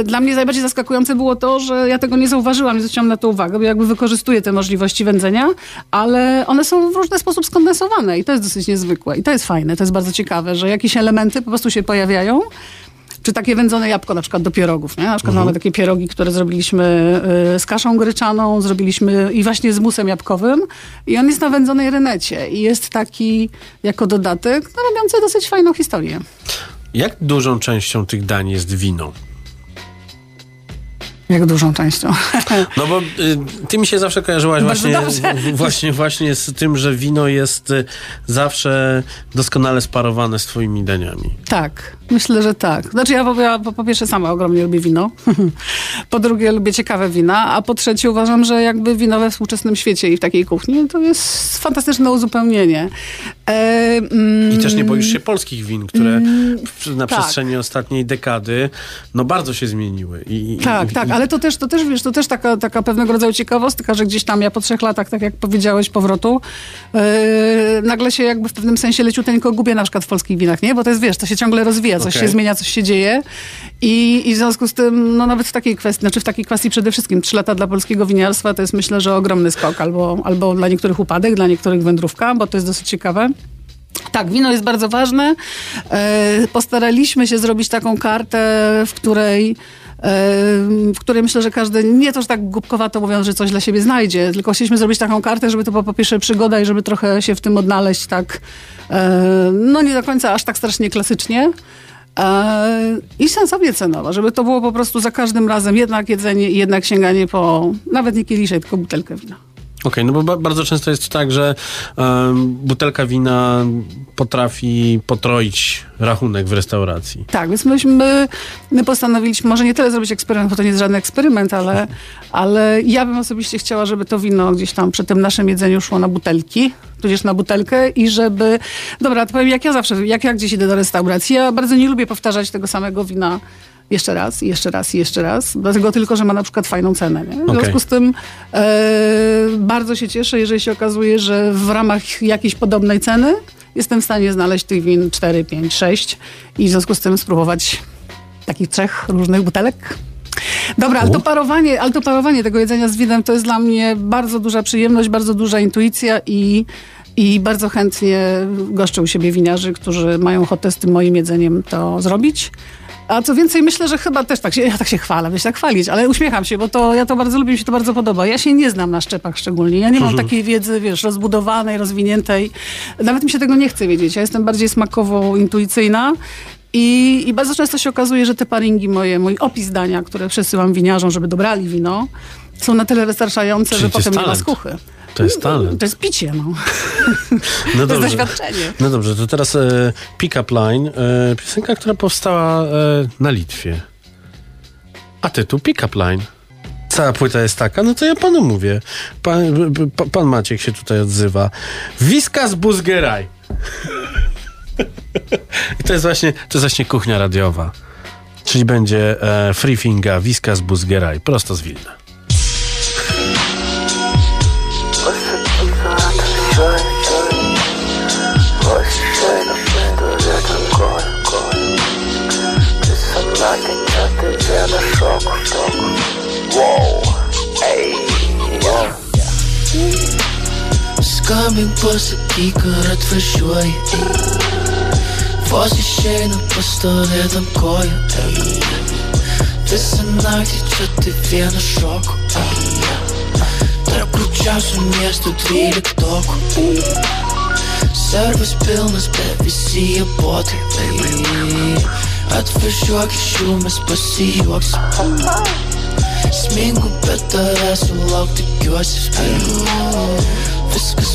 y, dla mnie najbardziej zaskakujące było to, że ja tego nie zauważyłam, nie zwróciłam na to uwagę, bo jakby wykorzystuję te możliwości wędzenia, ale one są w różny sposób skondensowane i to jest dosyć niezwykłe. I to jest fajne, to jest bardzo ciekawe, że jakieś elementy po prostu się pojawiają. Czy takie wędzone jabłko na przykład do pierogów, nie? Na przykład mamy takie pierogi, które zrobiliśmy y, z kaszą gryczaną, zrobiliśmy i właśnie z musem jabłkowym i on jest na wędzonej renecie i jest taki jako dodatek, no robiący dosyć fajną historię. Jak dużą częścią tych dań jest wino? Jak dużą częścią. No bo y, ty mi się zawsze kojarzyłaś właśnie, właśnie, właśnie z tym, że wino jest y, zawsze doskonale sparowane z twoimi daniami. Tak, myślę, że tak. Znaczy ja po, ja po pierwsze sama ogromnie lubię wino, po drugie lubię ciekawe wina, a po trzecie uważam, że jakby wino we współczesnym świecie i w takiej kuchni to jest fantastyczne uzupełnienie. E, mm, I też nie boisz się polskich win, które w- na tak. przestrzeni ostatniej dekady no bardzo się zmieniły. I, i- Tak, i, tak, ale to też, to też, wiesz, to też taka, taka pewnego rodzaju ciekawostka, że gdzieś tam ja po trzech latach, tak jak powiedziałeś, powrotu, yy, nagle się jakby w pewnym sensie leciuteńko gubię na przykład w polskich winach, nie? Bo to jest, wiesz, to się ciągle rozwija, coś Okej. się zmienia, coś się dzieje i, i w związku z tym, no nawet w takiej kwestii, znaczy w takiej kwestii przede wszystkim trzy lata dla polskiego winiarstwa to jest myślę, że ogromny skok, albo, albo dla niektórych upadek, dla niektórych wędrówka, bo to jest dosyć ciekawe. Tak, wino jest bardzo ważne. E, postaraliśmy się zrobić taką kartę, w której e, w której myślę, że każdy, nie to, że tak głupkowato mówiąc, że coś dla siebie znajdzie, tylko chcieliśmy zrobić taką kartę, żeby to była po pierwsze przygoda i żeby trochę się w tym odnaleźć tak, e, no nie do końca aż tak strasznie klasycznie. I sensownie cenowo, żeby to było po prostu za każdym razem jednak jedzenie i jednak sięganie po nawet nie kieliszek, tylko butelkę wina. Okej, no bo ba- bardzo często jest tak, że butelka wina potrafi potroić rachunek w restauracji. Tak, więc myśmy my postanowiliśmy, może nie tyle zrobić eksperyment, bo to nie jest żaden eksperyment, ale, ale ja bym osobiście chciała, żeby to wino gdzieś tam przy tym naszym jedzeniu szło na butelki, tudzież na butelkę i żeby, dobra, to powiem jak ja zawsze, jak ja gdzieś idę do restauracji, ja bardzo nie lubię powtarzać tego samego wina jeszcze raz, jeszcze raz, jeszcze raz, dlatego tylko, że ma na przykład fajną cenę. Nie? W Okej. związku z tym e, bardzo się cieszę, jeżeli się okazuje, że w ramach jakiejś podobnej ceny jestem w stanie znaleźć tych win 4, 5, 6 i w związku z tym spróbować takich trzech różnych butelek. Dobra, ale to, parowanie, ale to parowanie tego jedzenia z winem to jest dla mnie bardzo duża przyjemność, bardzo duża intuicja i, i bardzo chętnie goszczę u siebie winiarzy, którzy mają ochotę z tym moim jedzeniem to zrobić. A co więcej, myślę, że chyba też tak się, ja tak się chwalę, myślę tak chwalić, ale uśmiecham się, bo to ja to bardzo lubię, mi się to bardzo podoba. Ja się nie znam na szczepach szczególnie. Ja nie mam takiej wiedzy, wiesz, rozbudowanej, rozwiniętej. Nawet mi się tego nie chce wiedzieć. Ja jestem bardziej smakowo intuicyjna. I, I bardzo często się okazuje, że te paringi moje, mój opis dania, które przesyłam winiarzom, żeby dobrali wino, są na tyle wystarczające, Czyli że potem nie ma skuchy. To jest talent. To jest picie, no. No To jest doświadczenie. No dobrze, to teraz e, Pick Up Line, e, piosenka, która powstała e, na Litwie. A tytuł Pick Up Line. Cała płyta jest taka, no to ja panu mówię. Pan, pan Maciek się tutaj odzywa. Wiskas Buzgeraj. I to jest właśnie, to jest właśnie kuchnia radiowa. Czyli będzie e, Free Finga, Wiskas Buzgeraj, prosto z Wilna. paskambink pasakyk, ar atvažiuoji Vos išeinu pastovėdam koją Visą naktį čia taip vieną šoku Tarp krūčiausių miestų dvyliktokų Servas pilnas, bet visi jie botai Atvažiuok iš jų, mes pasijuoksim Smingu, bet tavęs sulaukti tikiuosi Viskas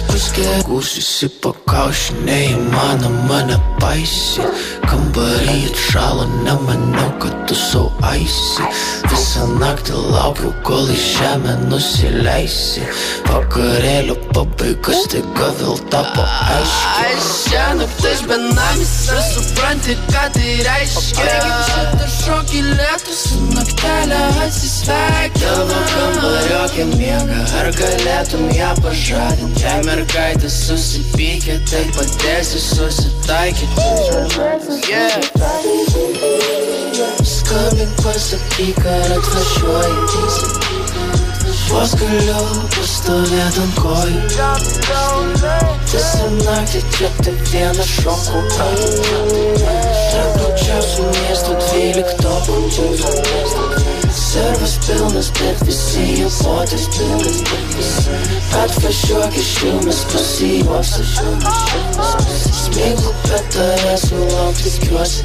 Gūsiusi pakaušį, neįmanoma nepaisy Kambarį atšalo, nemanau, kad tu sau aisi. Visą naktį laukiau, kol į žemę nusileisi. Vakarėlio pabaiga staiga vėl tapo aiškiai Ai, šiandien benamis, ar supranti, ką tai reiškia. Kaip šitą šokį lietus, naktelę atsisveikina Tavo kambario miega, ar galėtum ją pažadinti? Jei mergaitė susipykė, tai padėsi susitaikyti. Yeah. Skambink pasakyk, ar atvažiuoji? Vos galiu pastovėti ant kojų. Visą naktį čia tik vieną šokų Trapučiausių miestų dvyliktokų Servas pilnas, bet visi jų potis Atvažiuok iš jų, mes pasijuoksim Smėgų, bet tavęs sulauk tikiuosi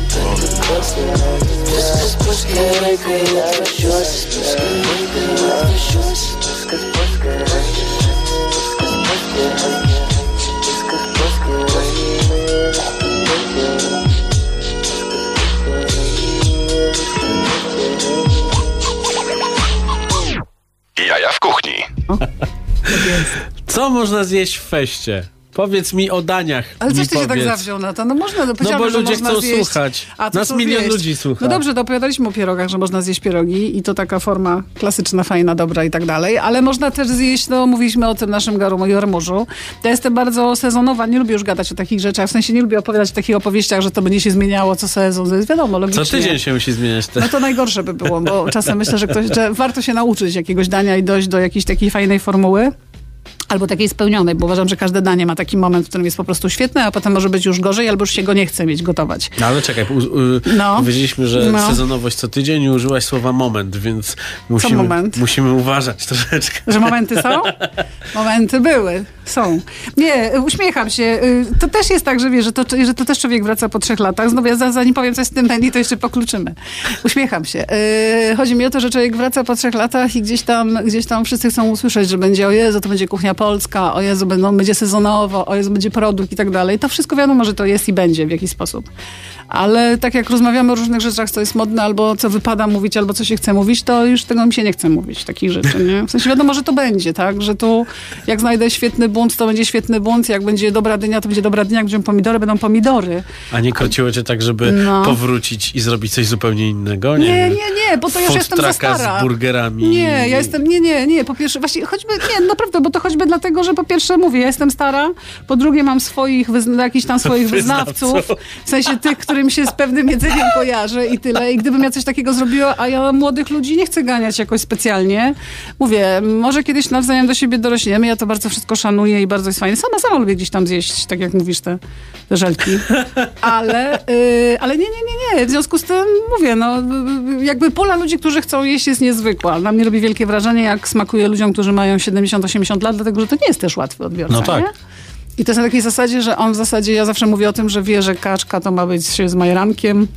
Viskas bus gerai, kai atvažiuosi Viskas bus gerai, atvažiuosi Viskas bus gerai Viskas bus gerai Viskas bus Jaja w kuchni. Co można zjeść w feście? Powiedz mi o daniach. Ale coś ty się tak powiedz. zawziął na to? No można, no, No bo ludzie można chcą zjeść. słuchać. A Nas milion zjeść. ludzi słucha. No dobrze, to opowiadaliśmy o pierogach, że można zjeść pierogi i to taka forma klasyczna, fajna, dobra i tak dalej, ale można też zjeść, no mówiliśmy o tym naszym garumu jormużu. Ja jestem bardzo sezonowa, nie lubię już gadać o takich rzeczach, w sensie nie lubię opowiadać o takich opowieściach, że to będzie się zmieniało co sezon, to jest wiadomo, logicznie. Co tydzień się musi zmieniać. No to najgorsze by było, bo czasem myślę, że, ktoś, że warto się nauczyć jakiegoś dania i dojść do jakiejś takiej fajnej formuły. Albo takiej spełnionej, bo uważam, że każde danie ma taki moment, w którym jest po prostu świetne, a potem może być już gorzej, albo już się go nie chce mieć gotować. No ale czekaj, No. powiedzieliśmy, że No. sezonowość co tydzień i użyłaś słowa moment, więc musimy, moment? musimy uważać troszeczkę. Że momenty są? Momenty były, są. Nie, uśmiecham się. Y, To też jest tak, że wiesz, że to, że to też człowiek wraca po trzech latach. Znowu ja za- zanim powiem coś z tym menu, to jeszcze pokluczymy. Uśmiecham się. Y, Chodzi mi o to, że człowiek wraca po trzech latach i gdzieś tam, gdzieś tam wszyscy chcą usłyszeć, że będzie o Jezu, to będzie kuchnia polska, o Jezu, będzie sezonowo, o Jezu, będzie produkt i tak dalej. To wszystko wiadomo, że to jest i będzie w jakiś sposób. Ale tak jak rozmawiamy o różnych rzeczach, co jest modne, albo co wypada mówić, albo co się chce mówić, to już tego mi się nie chce mówić, takich rzeczy, nie? W sensie wiadomo, że to będzie, tak? Że tu jak znajdę świetny bunt, to będzie świetny bunt, jak będzie dobra dynia, to będzie dobra dynia, jak będą pomidory, będą pomidory. A nie krociło cię tak, żeby No. powrócić i zrobić coś zupełnie innego? Nie, Nie, nie, nie, bo to już jestem za stara. z burgerami. Nie, ja jestem, nie, nie, nie, po pierwsze, właśnie choćby, nie, naprawdę, bo to choćby dlatego, że po pierwsze mówię, ja jestem stara, po drugie mam swoich, jakichś tam swoich Wyznawców. w sensie tych, którym się z pewnym jedzeniem kojarzę i tyle. I gdybym ja coś takiego zrobiła, a ja młodych ludzi nie chcę ganiać jakoś specjalnie, mówię, może kiedyś nawzajem do siebie dorośniemy, ja to bardzo wszystko szanuję i bardzo jest fajne. Sama, sama lubię gdzieś tam zjeść, tak jak mówisz, te, te żelki. Ale, y, ale nie, nie, nie, nie. W związku z tym mówię, no jakby pola ludzi, którzy chcą jeść jest niezwykła. Na mnie robi wielkie wrażenie, jak smakuje ludziom, którzy mają 70-80 lat, dlatego że to nie jest też łatwy odbiorca, No tak. nie? I to jest na takiej zasadzie, że on w zasadzie, ja zawsze mówię o tym, że wie, że kaczka to ma być z majrankiem,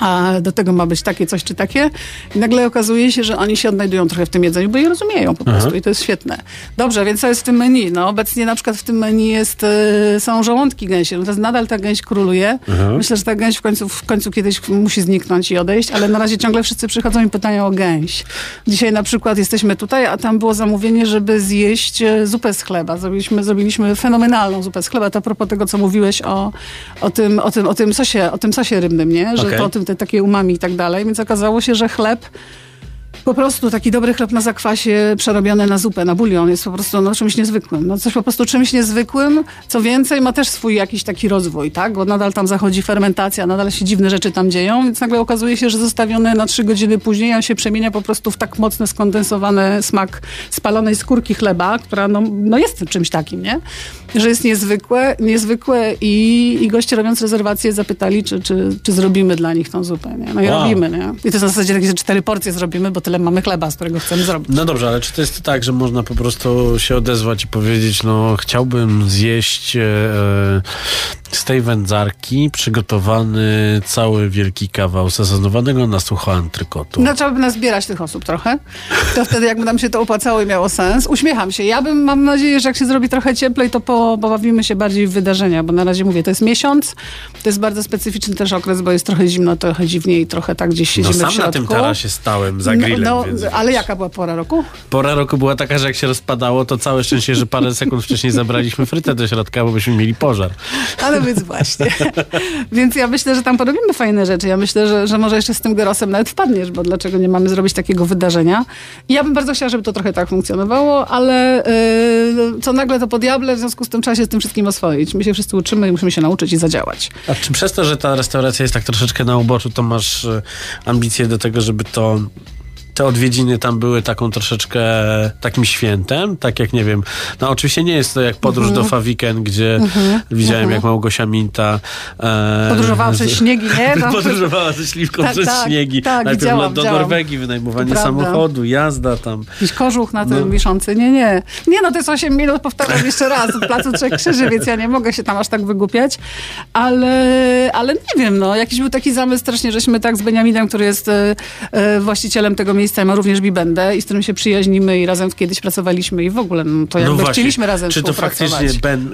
a do tego ma być takie coś czy takie. I nagle okazuje się, że oni się odnajdują trochę w tym jedzeniu, bo je rozumieją po prostu i to jest świetne. Dobrze, więc co jest w tym menu? No, obecnie na przykład w tym menu jest, e, są żołądki gęsie. No to jest nadal ta gęś króluje. Myślę, że ta gęś w końcu, w końcu kiedyś musi zniknąć i odejść, ale na razie ciągle wszyscy przychodzą i pytają o gęś. Dzisiaj na przykład jesteśmy tutaj, a tam było zamówienie, żeby zjeść e, zupę z chleba. Zrobiliśmy, zrobiliśmy fenomenalną zupę z chleba. To a propos tego, co mówiłeś o, o, tym, o, tym, o, tym sosie, o tym sosie rybnym, nie? Że Okej. to tym te takie umami i tak dalej. Więc okazało się, że chleb Po prostu taki dobry chleb na zakwasie przerobiony na zupę, na bulion jest po prostu no, czymś niezwykłym. No, coś po prostu czymś niezwykłym. Co więcej, ma też swój jakiś taki rozwój, tak? Bo nadal tam zachodzi fermentacja, nadal się dziwne rzeczy tam dzieją, więc nagle okazuje się, że zostawiony na trzy godziny później on się przemienia po prostu w tak mocno skondensowany smak spalonej skórki chleba, która no, no jest czymś takim, nie? Że jest niezwykłe, niezwykłe i, i goście robiąc rezerwację zapytali, czy, czy, czy zrobimy dla nich tą zupę, nie? No i Wow. robimy, nie? I to na zasadzie takie, że cztery porcje zrobimy, bo tyle mamy chleba, z którego chcemy zrobić. No dobrze, ale czy to jest tak, że można po prostu się odezwać i powiedzieć, no chciałbym zjeść e, z tej wędzarki przygotowany cały wielki kawał sezonowanego na sucho antrykotu. No trzeba by nazbierać tych osób trochę. To wtedy jakby nam się to opłacało i miało sens. Uśmiecham się. Ja bym, mam nadzieję, że jak się zrobi trochę cieplej, to po, pobawimy się bardziej w wydarzenia, bo na razie mówię, to jest miesiąc. To jest bardzo specyficzny też okres, bo jest trochę zimno, trochę dziwnie i trochę tak gdzieś no siedzimy w sam środku. na tym tarasie stałem za grillem, no, więc ale jaka była pora roku? Pora roku była taka, że jak się rozpadało, to całe szczęście, że parę sekund wcześniej zabraliśmy frytę do środka, bo byśmy mieli pożar. Ale więc właśnie. więc ja myślę, że tam porobimy fajne rzeczy. Ja myślę, że, że może jeszcze z tym Gerosem nawet wpadniesz, bo dlaczego nie mamy zrobić takiego wydarzenia? I ja bym bardzo chciała, żeby to trochę tak funkcjonowało, ale yy, co nagle to po diable, w związku z tym trzeba się z tym wszystkim oswoić. My się wszyscy uczymy i musimy się nauczyć i zadziałać. A czy przez to, że ta restauracja jest tak troszeczkę na uboczu, to masz e, ambicje do tego, żeby to te odwiedziny tam były taką troszeczkę takim świętem, tak jak nie wiem, no oczywiście nie jest to jak podróż Mhm. do Faviken, gdzie widziałem jak Małgosia Minta e, Podróżowała przez śniegi, nie? Tam- podróżowała ze śliwką Tak, przez tak, śniegi, tak, najpierw do. Norwegii, wynajmowanie samochodu, jazda tam. Jakiś kożuch na tym No. wiszący. Nie, nie. Nie, no to jest 8 minut, powtarzam jeszcze raz, od Placu Trzech Krzyży, więc ja nie mogę się tam aż tak wygłupiać. Ale, ale nie wiem, no. Jakiś był taki zamysł strasznie, żeśmy tak z Beniaminem, który jest e, e, właścicielem tego miejsca i ma również Bibendę i z którym się przyjaźnimy i razem kiedyś pracowaliśmy i w ogóle, no to jakby chcieliśmy razem czy to faktycznie Ben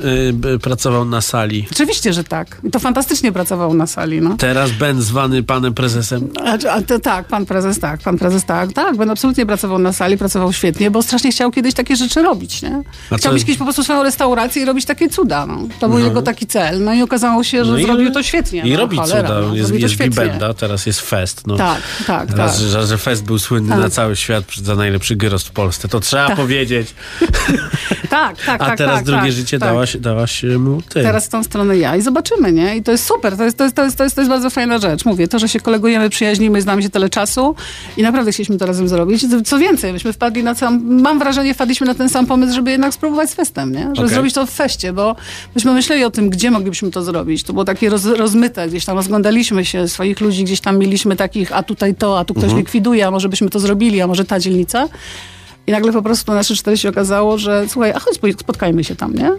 y, pracował na sali? Oczywiście, że tak. I to fantastycznie pracował na sali, no. Teraz Ben zwany panem prezesem. A, a to, tak, pan prezes tak, pan prezes tak, tak, Ben absolutnie pracował na sali, pracował świetnie, bo strasznie chciał kiedyś takie rzeczy robić, nie? Chciał mieć kiedyś po prostu swoją restaurację i robić takie cuda, no. To był No. jego taki cel, no i okazało się, że No zrobił to świetnie. I no, robi cholera, cuda. no, jest jest. Bibenda, teraz jest Fest. No. Tak, tak, Raz, tak. Że, że Fest był słynny Tak. na cały świat za najlepszy gyros w Polsce. To trzeba Tak. powiedzieć. Tak, tak, A tak, teraz tak, drugie tak, życie dałaś, dałaś mu ty. Teraz w tą stronę ja i zobaczymy, nie? I to jest super, to jest, to jest, to jest, to jest, to jest bardzo fajna rzecz. Mówię, to, że się kolegujemy, przyjaźnimy, znamy się tyle czasu i naprawdę chcieliśmy to razem zrobić. Co więcej, myśmy wpadli na sam, mam wrażenie, wpadliśmy na ten sam pomysł, żeby jednak spróbować z festem, nie? Żeby Okej. zrobić to w feście, bo myśmy myśleli o tym, gdzie moglibyśmy to zrobić. To było takie roz, rozmyte, gdzieś tam rozglądaliśmy się, swoich ludzi gdzieś tam mieliśmy takich, a tutaj to, a tu ktoś likwiduje, a może byśmy to zrobili, a może ta dzielnica. I nagle po prostu na 3-4 się okazało, że słuchaj, a chodź, spotkajmy się tam, nie?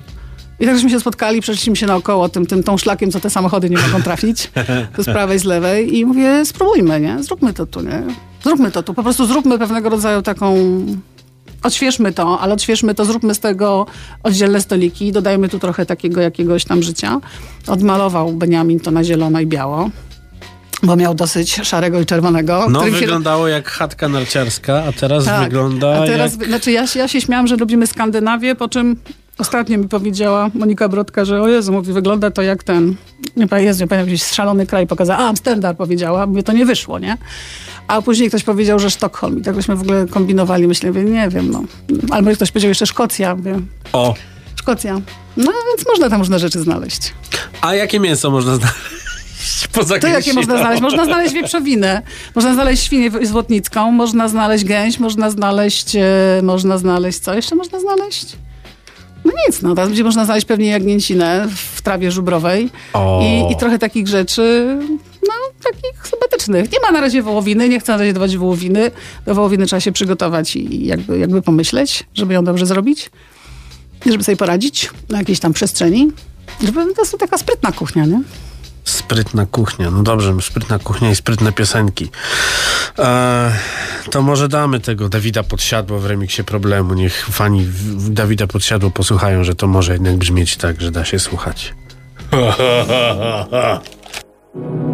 I tak żeśmy się spotkali, przeszliśmy się naokoło tym, tym tą szlakiem, co te samochody nie mogą trafić. To z prawej, z lewej. I mówię, spróbujmy, nie? Zróbmy to tu, nie? Zróbmy to tu. Po prostu zróbmy pewnego rodzaju taką... Odświeżmy to, ale odświeżmy to, zróbmy z tego oddzielne stoliki, dodajmy tu trochę takiego jakiegoś tam życia. Odmalował Beniamin to na zielono i biało, bo miał dosyć szarego i czerwonego. No którym się- wyglądało jak chatka narciarska, a teraz tak. wygląda A teraz, jak... znaczy ja, się- ja się śmiałam, że lubimy Skandynawię, po czym ostatnio mi powiedziała Monika Brodka, że o Jezu, mówi, wygląda to jak ten, nie pamiętam, nie pamiętam, jakiś szalony kraj pokazała, a Amsterdam powiedziała, mówię, to nie wyszło, nie? A później ktoś powiedział, że Sztokholm i tak żeśmy w ogóle kombinowali, myślę, mówię, nie wiem, no. Albo ktoś powiedział jeszcze Szkocja, mówię, O, Szkocja. No więc można tam różne rzeczy znaleźć. a jakie mięso można znaleźć poza To jakie można znaleźć? Można znaleźć wieprzowinę, można znaleźć świnię złotnicką, można znaleźć gęś, można znaleźć, e, można znaleźć, co jeszcze można znaleźć? No nic, no teraz będzie można znaleźć pewnie jagnięcinę w trawie żubrowej i, i trochę takich rzeczy, no takich sympatycznych. Nie ma na razie wołowiny, nie chcę na razie dawać wołowiny. Do wołowiny trzeba się przygotować i jakby, jakby pomyśleć, żeby ją dobrze zrobić, żeby sobie poradzić na jakiejś tam przestrzeni. To jest taka sprytna kuchnia, nie? Sprytna kuchnia. No dobrze, sprytna kuchnia i sprytne piosenki. E, to może damy tego Dawida Podsiadło w remiksie problemu. Niech fani Dawida Podsiadło posłuchają, że to może jednak brzmieć tak, że da się słuchać. ma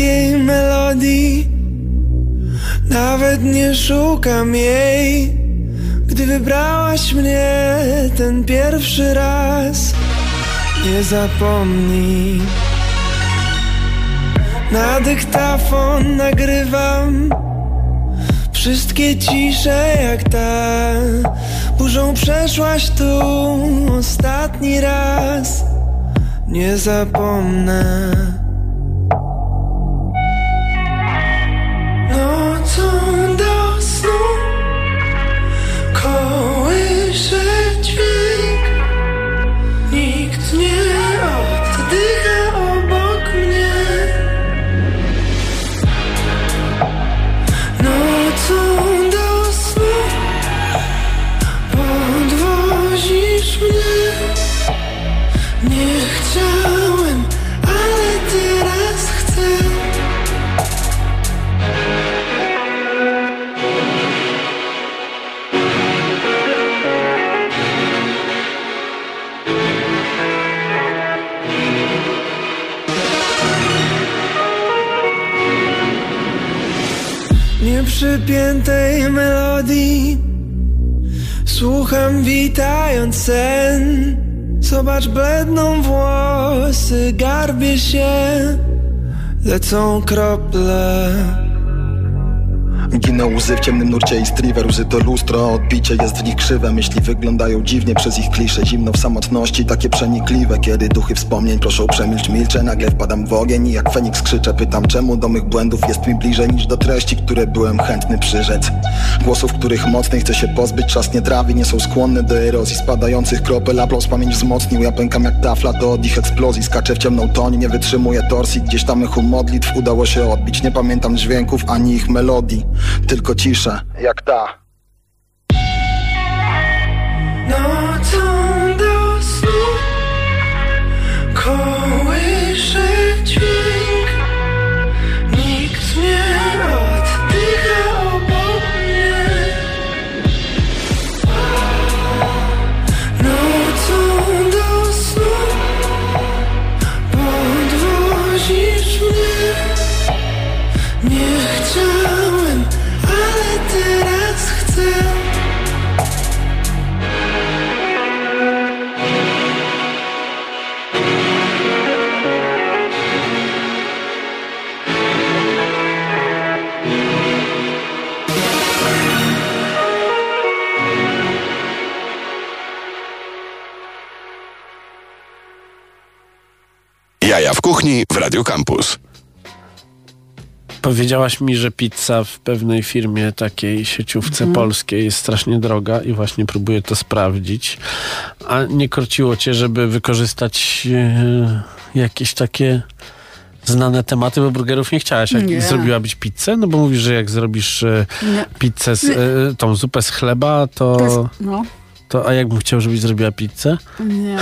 takiej melodii. Nawet nie szukam jej Gdy wybrałaś mnie ten pierwszy raz. Nie zapomnij. Na dyktafon nagrywam Wszystkie cisze jak ta. Burzą przeszłaś tu ostatni raz. Nie zapomnę chciałem, ale teraz chcę. Nieprzypiętej melodii. Słucham witając sen Zobacz bledną włosy Garbię się Lecą krople Giną łzy w ciemnym nurcie i striver Łzy to lustro, odbicie jest w nich krzywe Myśli wyglądają dziwnie przez ich klisze. Zimno w samotności, takie przenikliwe. Kiedy duchy wspomnień proszą przemilcz milczę Nagle wpadam w ogień i jak Feniks krzyczę Pytam czemu do mych błędów jest mi bliżej Niż do treści, które byłem chętny przyrzec. Głosów, których mocnej chcę się pozbyć Czas nie trawi, nie są skłonne do erozji. Spadających kropel, aplauz pamięć wzmocnił. Ja pękam jak tafla do od ich eksplozji. Skaczę w ciemną toń, nie wytrzymuję torsji. Gdzieś tam echu modlitw udało się odbić. Nie pamiętam dźwięków ani ich melodii Tylko cisza, jak ta. Nocą Jaja w Radio Campus. Powiedziałaś mi, że pizza w pewnej firmie takiej sieciówce Mhm. polskiej jest strasznie droga i właśnie próbuję to sprawdzić. A nie korciło cię, żeby wykorzystać e, jakieś takie znane tematy, bo burgerów nie chciałaś. Jak Nie. zrobiłabyś pizzę? No bo mówisz, że jak zrobisz e, pizzę, z, e, tą zupę z chleba, to, To jest, no, to a jakbym chciał, żebyś zrobiła pizzę? nie.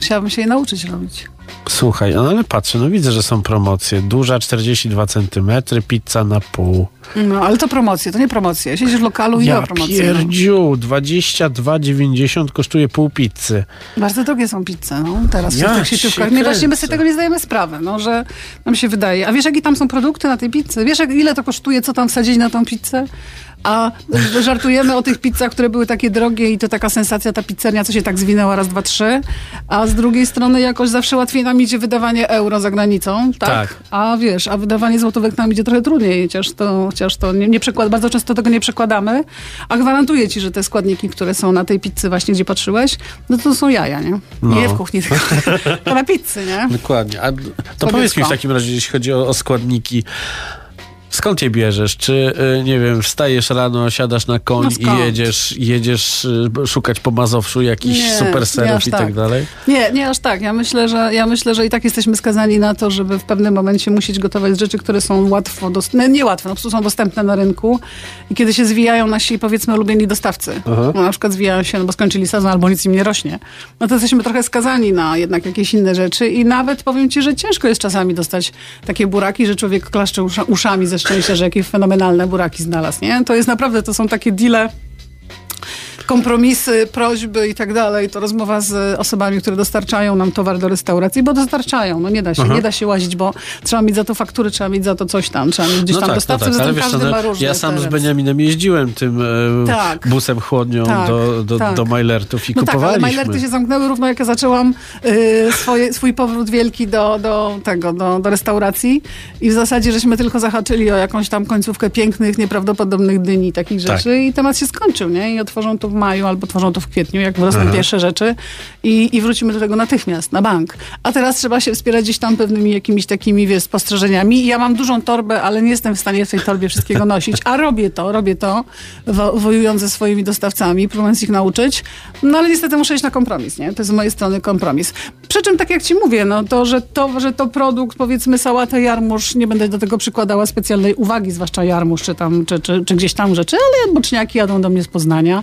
Chciałabym się jej nauczyć robić. Słuchaj, no ale patrzę, no widzę, że są promocje. Duża 42 cm, pizza na pół. No, ale to promocje, to nie promocje. Siedzisz w lokalu i Ja ja promocje. No. pierdziu, 22,90 kosztuje pół pizzy. Bardzo drogie są pizze, no, teraz w Ja tych cię sieciówkach. My właśnie my sobie tego nie zdajemy sprawy, no, że nam się wydaje. A wiesz, jakie tam są produkty na tej pizzy? Wiesz, ile to kosztuje, co tam wsadzić na tą pizzę? A żartujemy o tych pizzach, które były takie drogie i to taka sensacja, ta pizzeria, co się tak zwinęła raz, dwa, trzy. A z drugiej strony jakoś zawsze łatwiej nam idzie wydawanie euro za granicą, tak? Tak. A wiesz, a wydawanie złotówek nam idzie trochę trudniej, chociaż to, chociaż to nie, nie przekład, bardzo często tego nie przekładamy. A gwarantuję ci, że te składniki, które są na tej pizzy właśnie, gdzie patrzyłeś, no to są jaja, nie? No. Nie w kuchni, tylko na pizzy, nie? Dokładnie. A to powiedz mi w takim razie, jeśli chodzi o, o składniki. Skąd je bierzesz? Czy, y, nie wiem, wstajesz rano, siadasz na koń No i jedziesz, jedziesz y, szukać po Mazowszu jakichś Nie, super serów i tak tak. dalej? Nie, nie aż tak. Ja myślę, że, ja myślę, że i tak jesteśmy skazani na to, żeby w pewnym momencie musieć gotować rzeczy, które są łatwo dostępne, nie łatwo, no po prostu są dostępne na rynku i kiedy się zwijają nasi, powiedzmy, ulubieni dostawcy, no, na przykład zwijają się, no bo skończyli sezon albo nic im nie rośnie, no to jesteśmy trochę skazani na jednak jakieś inne rzeczy i nawet powiem ci, że ciężko jest czasami dostać takie buraki, że człowiek klaszcze usza, uszami ze szczęścia, że jakieś fenomenalne buraki znalazł, nie? To jest naprawdę, to są takie deale kompromisy, prośby i tak dalej, to rozmowa z osobami, które dostarczają nam towar do restauracji, bo dostarczają, no nie da się, Aha. nie da się łazić, bo trzeba mieć za to faktury, trzeba mieć za to coś tam, trzeba mieć gdzieś No tam tak, no dostawców, tak, ale zatem wiesz, każdy ma no, różne ja sam z. Beniaminem jeździłem tym e, Tak. busem chłodnią Tak, do, do, tak. do Majlertów i No tak, ale kupowaliśmy. Majlerty się zamknęły równo jak ja zaczęłam y, swoje, swój powrót wielki do, do tego, do, do restauracji i w zasadzie żeśmy tylko zahaczyli o jakąś tam końcówkę pięknych, nieprawdopodobnych dyni, takich Tak. rzeczy i temat się skończył, nie? I otworzą to w maju albo otworzą to w kwietniu, jak wyrosną Aha. pierwsze rzeczy i, i wrócimy do tego natychmiast, na bank. A teraz trzeba się wspierać gdzieś tam pewnymi jakimiś takimi, wiesz, spostrzeżeniami. Ja mam dużą torbę, ale nie jestem w stanie w tej torbie wszystkiego nosić, a robię to, robię to, wo, wojując ze swoimi dostawcami, próbując ich nauczyć. No ale niestety muszę iść na kompromis, nie? To jest z mojej strony kompromis. Przy czym, tak jak ci mówię, no to, że to, że to produkt, powiedzmy sałata jarmuż, nie będę do tego przykładała specjalnej uwagi, zwłaszcza jarmuż, czy tam, czy, czy, czy gdzieś tam rzeczy, ale boczniaki jadą do mnie z Poznania.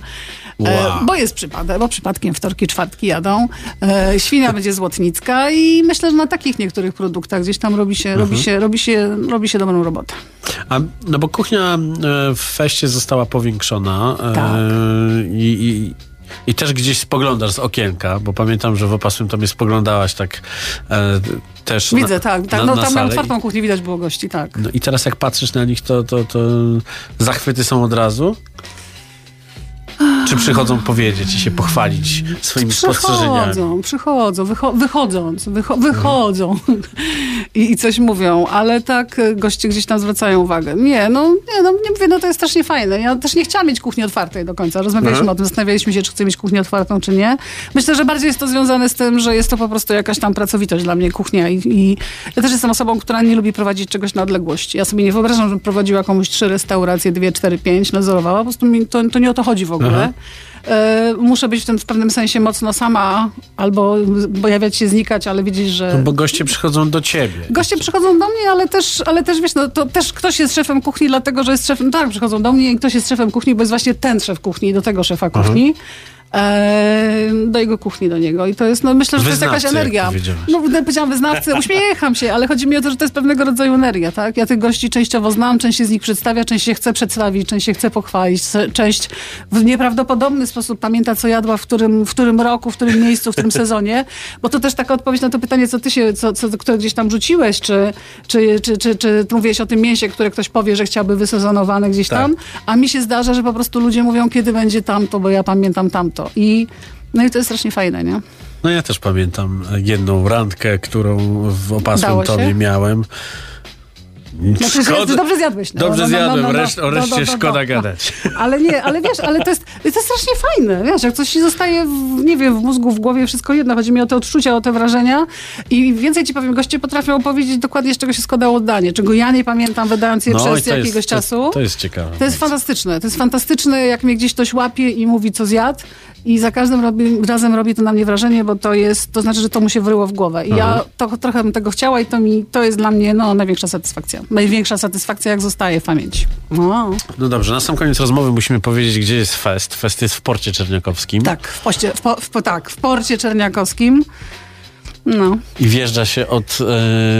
Wow. E, bo jest przypadek, bo przypadkiem wtorki, czwartki jadą. E, świnia będzie złotnicka i myślę, że na takich niektórych produktach gdzieś tam robi się, robi się, robi się, robi się dobrą robotę. A, no bo kuchnia e, w feście została powiększona e, Tak. i, i, i też gdzieś spoglądasz z okienka, bo pamiętam, że w opasłym tomie spoglądałaś tak e, też Widzę, na, tak. tak na, no na tam salę. otwartą kuchnię, widać było gości, tak. No i teraz jak patrzysz na nich, to, to, to zachwyty są od razu? Czy przychodzą powiedzieć i się pochwalić swoimi spostrzeżeniami? Przychodzą, przychodzą, wycho- wychodząc, wycho- wychodzą I, i coś mówią, ale tak e, goście gdzieś tam zwracają uwagę. Nie, no nie, no nie mówię, no to jest strasznie fajne. Ja też nie chciałam mieć kuchni otwartej do końca. Rozmawialiśmy Aha. o tym, zastanawialiśmy się, czy chcę mieć kuchnię otwartą, czy nie. Myślę, że bardziej jest to związane z tym, że jest to po prostu jakaś tam pracowitość dla mnie kuchnia i, i ja też jestem osobą, która nie lubi prowadzić czegoś na odległość. Ja sobie nie wyobrażam, żebym prowadziła komuś trzy restauracje, dwie, cztery, pięć, nadzorowała. Po prostu mi to, to nie o to chodzi w ogóle. Aha. E, muszę być w tym w pewnym sensie mocno sama, albo pojawiać się, znikać, ale widzieć, że... No bo goście przychodzą do ciebie. Goście przychodzą do mnie, ale też, ale też wiesz, no, to też ktoś jest szefem kuchni, dlatego że jest szefem. Tak, przychodzą do mnie i ktoś jest szefem kuchni, bo jest właśnie ten szef kuchni, do tego szefa kuchni. E, do jego kuchni, do niego. I to jest, no myślę, że to jest Wyznawcy, jakaś jak energia. No, powiedziałam wyznawcy, uśmiecham się, ale chodzi mi o to, że to jest pewnego rodzaju energia, tak? Ja tych gości częściowo znam, część się z nich przedstawia, część się chce przedstawić, część się chce pochwalić, część w nieprawdopodobny sposób pamięta, co jadła, w którym, w którym roku, w którym miejscu, w którym sezonie, bo to też taka odpowiedź na to pytanie, co ty się, co, co, które gdzieś tam rzuciłeś, czy, czy, czy, czy, czy mówiłeś o tym mięsie, które ktoś powie, że chciałby wysezonowane gdzieś Tak. tam, a mi się zdarza, że po prostu ludzie mówią, kiedy będzie tamto, bo ja pamiętam tamto. I no i to jest strasznie fajne, nie? No ja też pamiętam jedną randkę, którą w opasłym się? tomie miałem. Znaczy, ty dobrze zjadłeś. No, Dobrze no, no, no, zjadłem, no, reszt, o reszcie szkoda gadać. Ale nie, ale wiesz, ale to jest, to jest strasznie fajne, wiesz, jak coś ci zostaje, w, nie wiem, w mózgu, w głowie, wszystko jedno, chodzi mi o te odczucia, o te wrażenia i więcej ci powiem, goście potrafią opowiedzieć dokładnie, z czego się składało danie, czego ja nie pamiętam, wydając je No przez to jest- jakiegoś to- czasu. To jest ciekawe. To jest fantastyczne. To jest fantastyczne, jak mnie gdzieś ktoś łapie i mówi, co zjadł. I za każdym robi, razem robi to na mnie wrażenie, bo to jest, to znaczy, że to mu się wryło w głowę. I ja to, trochę bym tego chciała i to mi, to jest dla mnie, no, największa satysfakcja. Największa satysfakcja, jak zostaje w pamięci. No. No dobrze, na sam koniec rozmowy musimy powiedzieć, gdzie jest fest. Fest jest w Porcie Czerniakowskim. Tak, w, poście, w, po, w, tak, w porcie czerniakowskim. No. I wjeżdża się od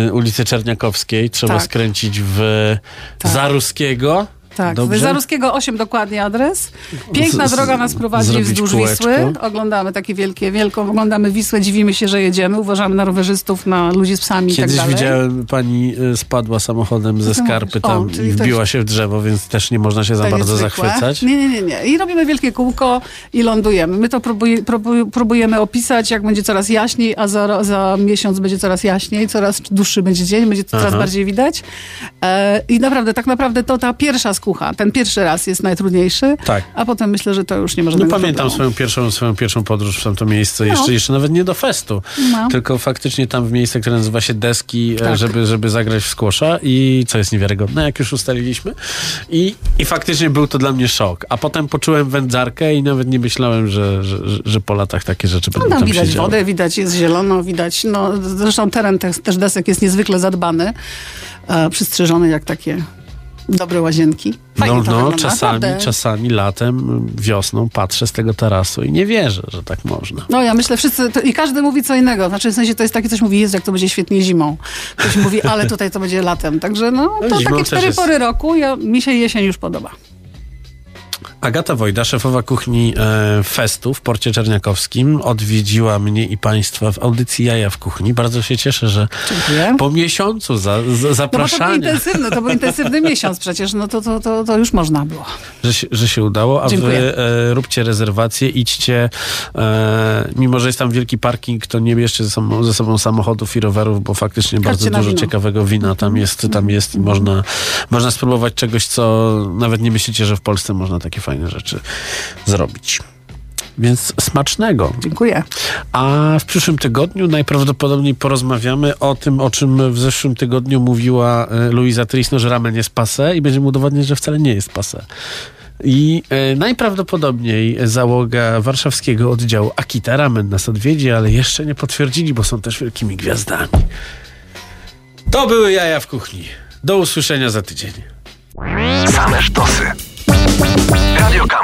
e, ulicy Czerniakowskiej. Trzeba Tak. skręcić w Tak. Zaruskiego. Tak, Dobrze? Zaruskiego 8 dokładnie adres. Piękna Z- droga nas prowadzi wzdłuż kółeczko. Wisły. Oglądamy takie wielkie, wielką, oglądamy Wisłę, dziwimy się, że jedziemy, uważamy na rowerzystów, na ludzi z psami i Kiedyś tak dalej. widziałem, pani e, spadła samochodem ze skarpy? O, tam czyli i wbiła się w drzewo, więc też nie można się za bardzo niezwykłe. zachwycać. Nie, nie, nie, nie. I robimy wielkie kółko i lądujemy. My to próbuj, próbuj, próbujemy opisać, jak będzie coraz jaśniej, a za, za miesiąc będzie coraz jaśniej, coraz dłuższy będzie dzień, będzie to coraz Aha. bardziej widać. E, I naprawdę, tak naprawdę to ta pierwsza skucha, ten pierwszy raz jest najtrudniejszy, Tak. a potem myślę, że to już nie ma No pamiętam problemu. swoją pierwszą, swoją pierwszą podróż w tamto miejsce, No. jeszcze, jeszcze nawet nie do festu, No. tylko faktycznie tam w miejsce, które nazywa się Deski, e, Tak. żeby, żeby zagrać w squasha i co jest niewiarygodne, jak już ustaliliśmy. I, I faktycznie był to dla mnie szok. A potem poczułem wędzarkę i nawet nie myślałem, że, że, że- po latach takie rzeczy No, będą tam tam widać działy. wodę, widać jest zielono, widać, no zresztą teren też, też desek jest niezwykle zadbany, e, przystrzyżony jak takie dobre łazienki. Fajnie No, to no wygląda, czasami, naprawdę. czasami latem, wiosną patrzę z tego tarasu i nie wierzę, że tak można. No ja myślę, wszyscy, to, i każdy mówi co innego. Znaczy w sensie to jest takie, coś mówi, jest jak to będzie świetnie zimą. Ktoś mówi, ale tutaj to będzie latem. Także no, No, to zimą takie cztery jest- pory roku. Ja, mi się jesień już podoba. Agata Wojda, szefowa kuchni e, Festu w Porcie Czerniakowskim, odwiedziła mnie i państwa w audycji Jaja w kuchni. Bardzo się cieszę, że Dziękuję. po miesiącu za, za, No to był intensywny, to był intensywny miesiąc przecież, no to, to, to, to już można było. że, się, że się udało, a Dziękuję. wy e, róbcie rezerwacje, idźcie. E, mimo, że jest tam wielki parking, to nie bierzcie ze sobą, ze sobą samochodów i rowerów, bo faktycznie bardzo na dużo wino. ciekawego wina tam jest, tam jest i można, można spróbować czegoś, co nawet nie myślicie, że w Polsce można takie fajne rzeczy zrobić. Więc smacznego. Dziękuję. A w przyszłym tygodniu najprawdopodobniej porozmawiamy o tym, o czym w zeszłym tygodniu mówiła e, Luisa Trisno, że ramen jest pase i będziemy udowadniać, że wcale nie jest pase. I e, najprawdopodobniej załoga warszawskiego oddziału Akita Ramen nas odwiedzi, ale jeszcze nie potwierdzili, bo są też wielkimi gwiazdami. To były jaja w kuchni. Do usłyszenia za tydzień. Same sztosy. Radio Campus.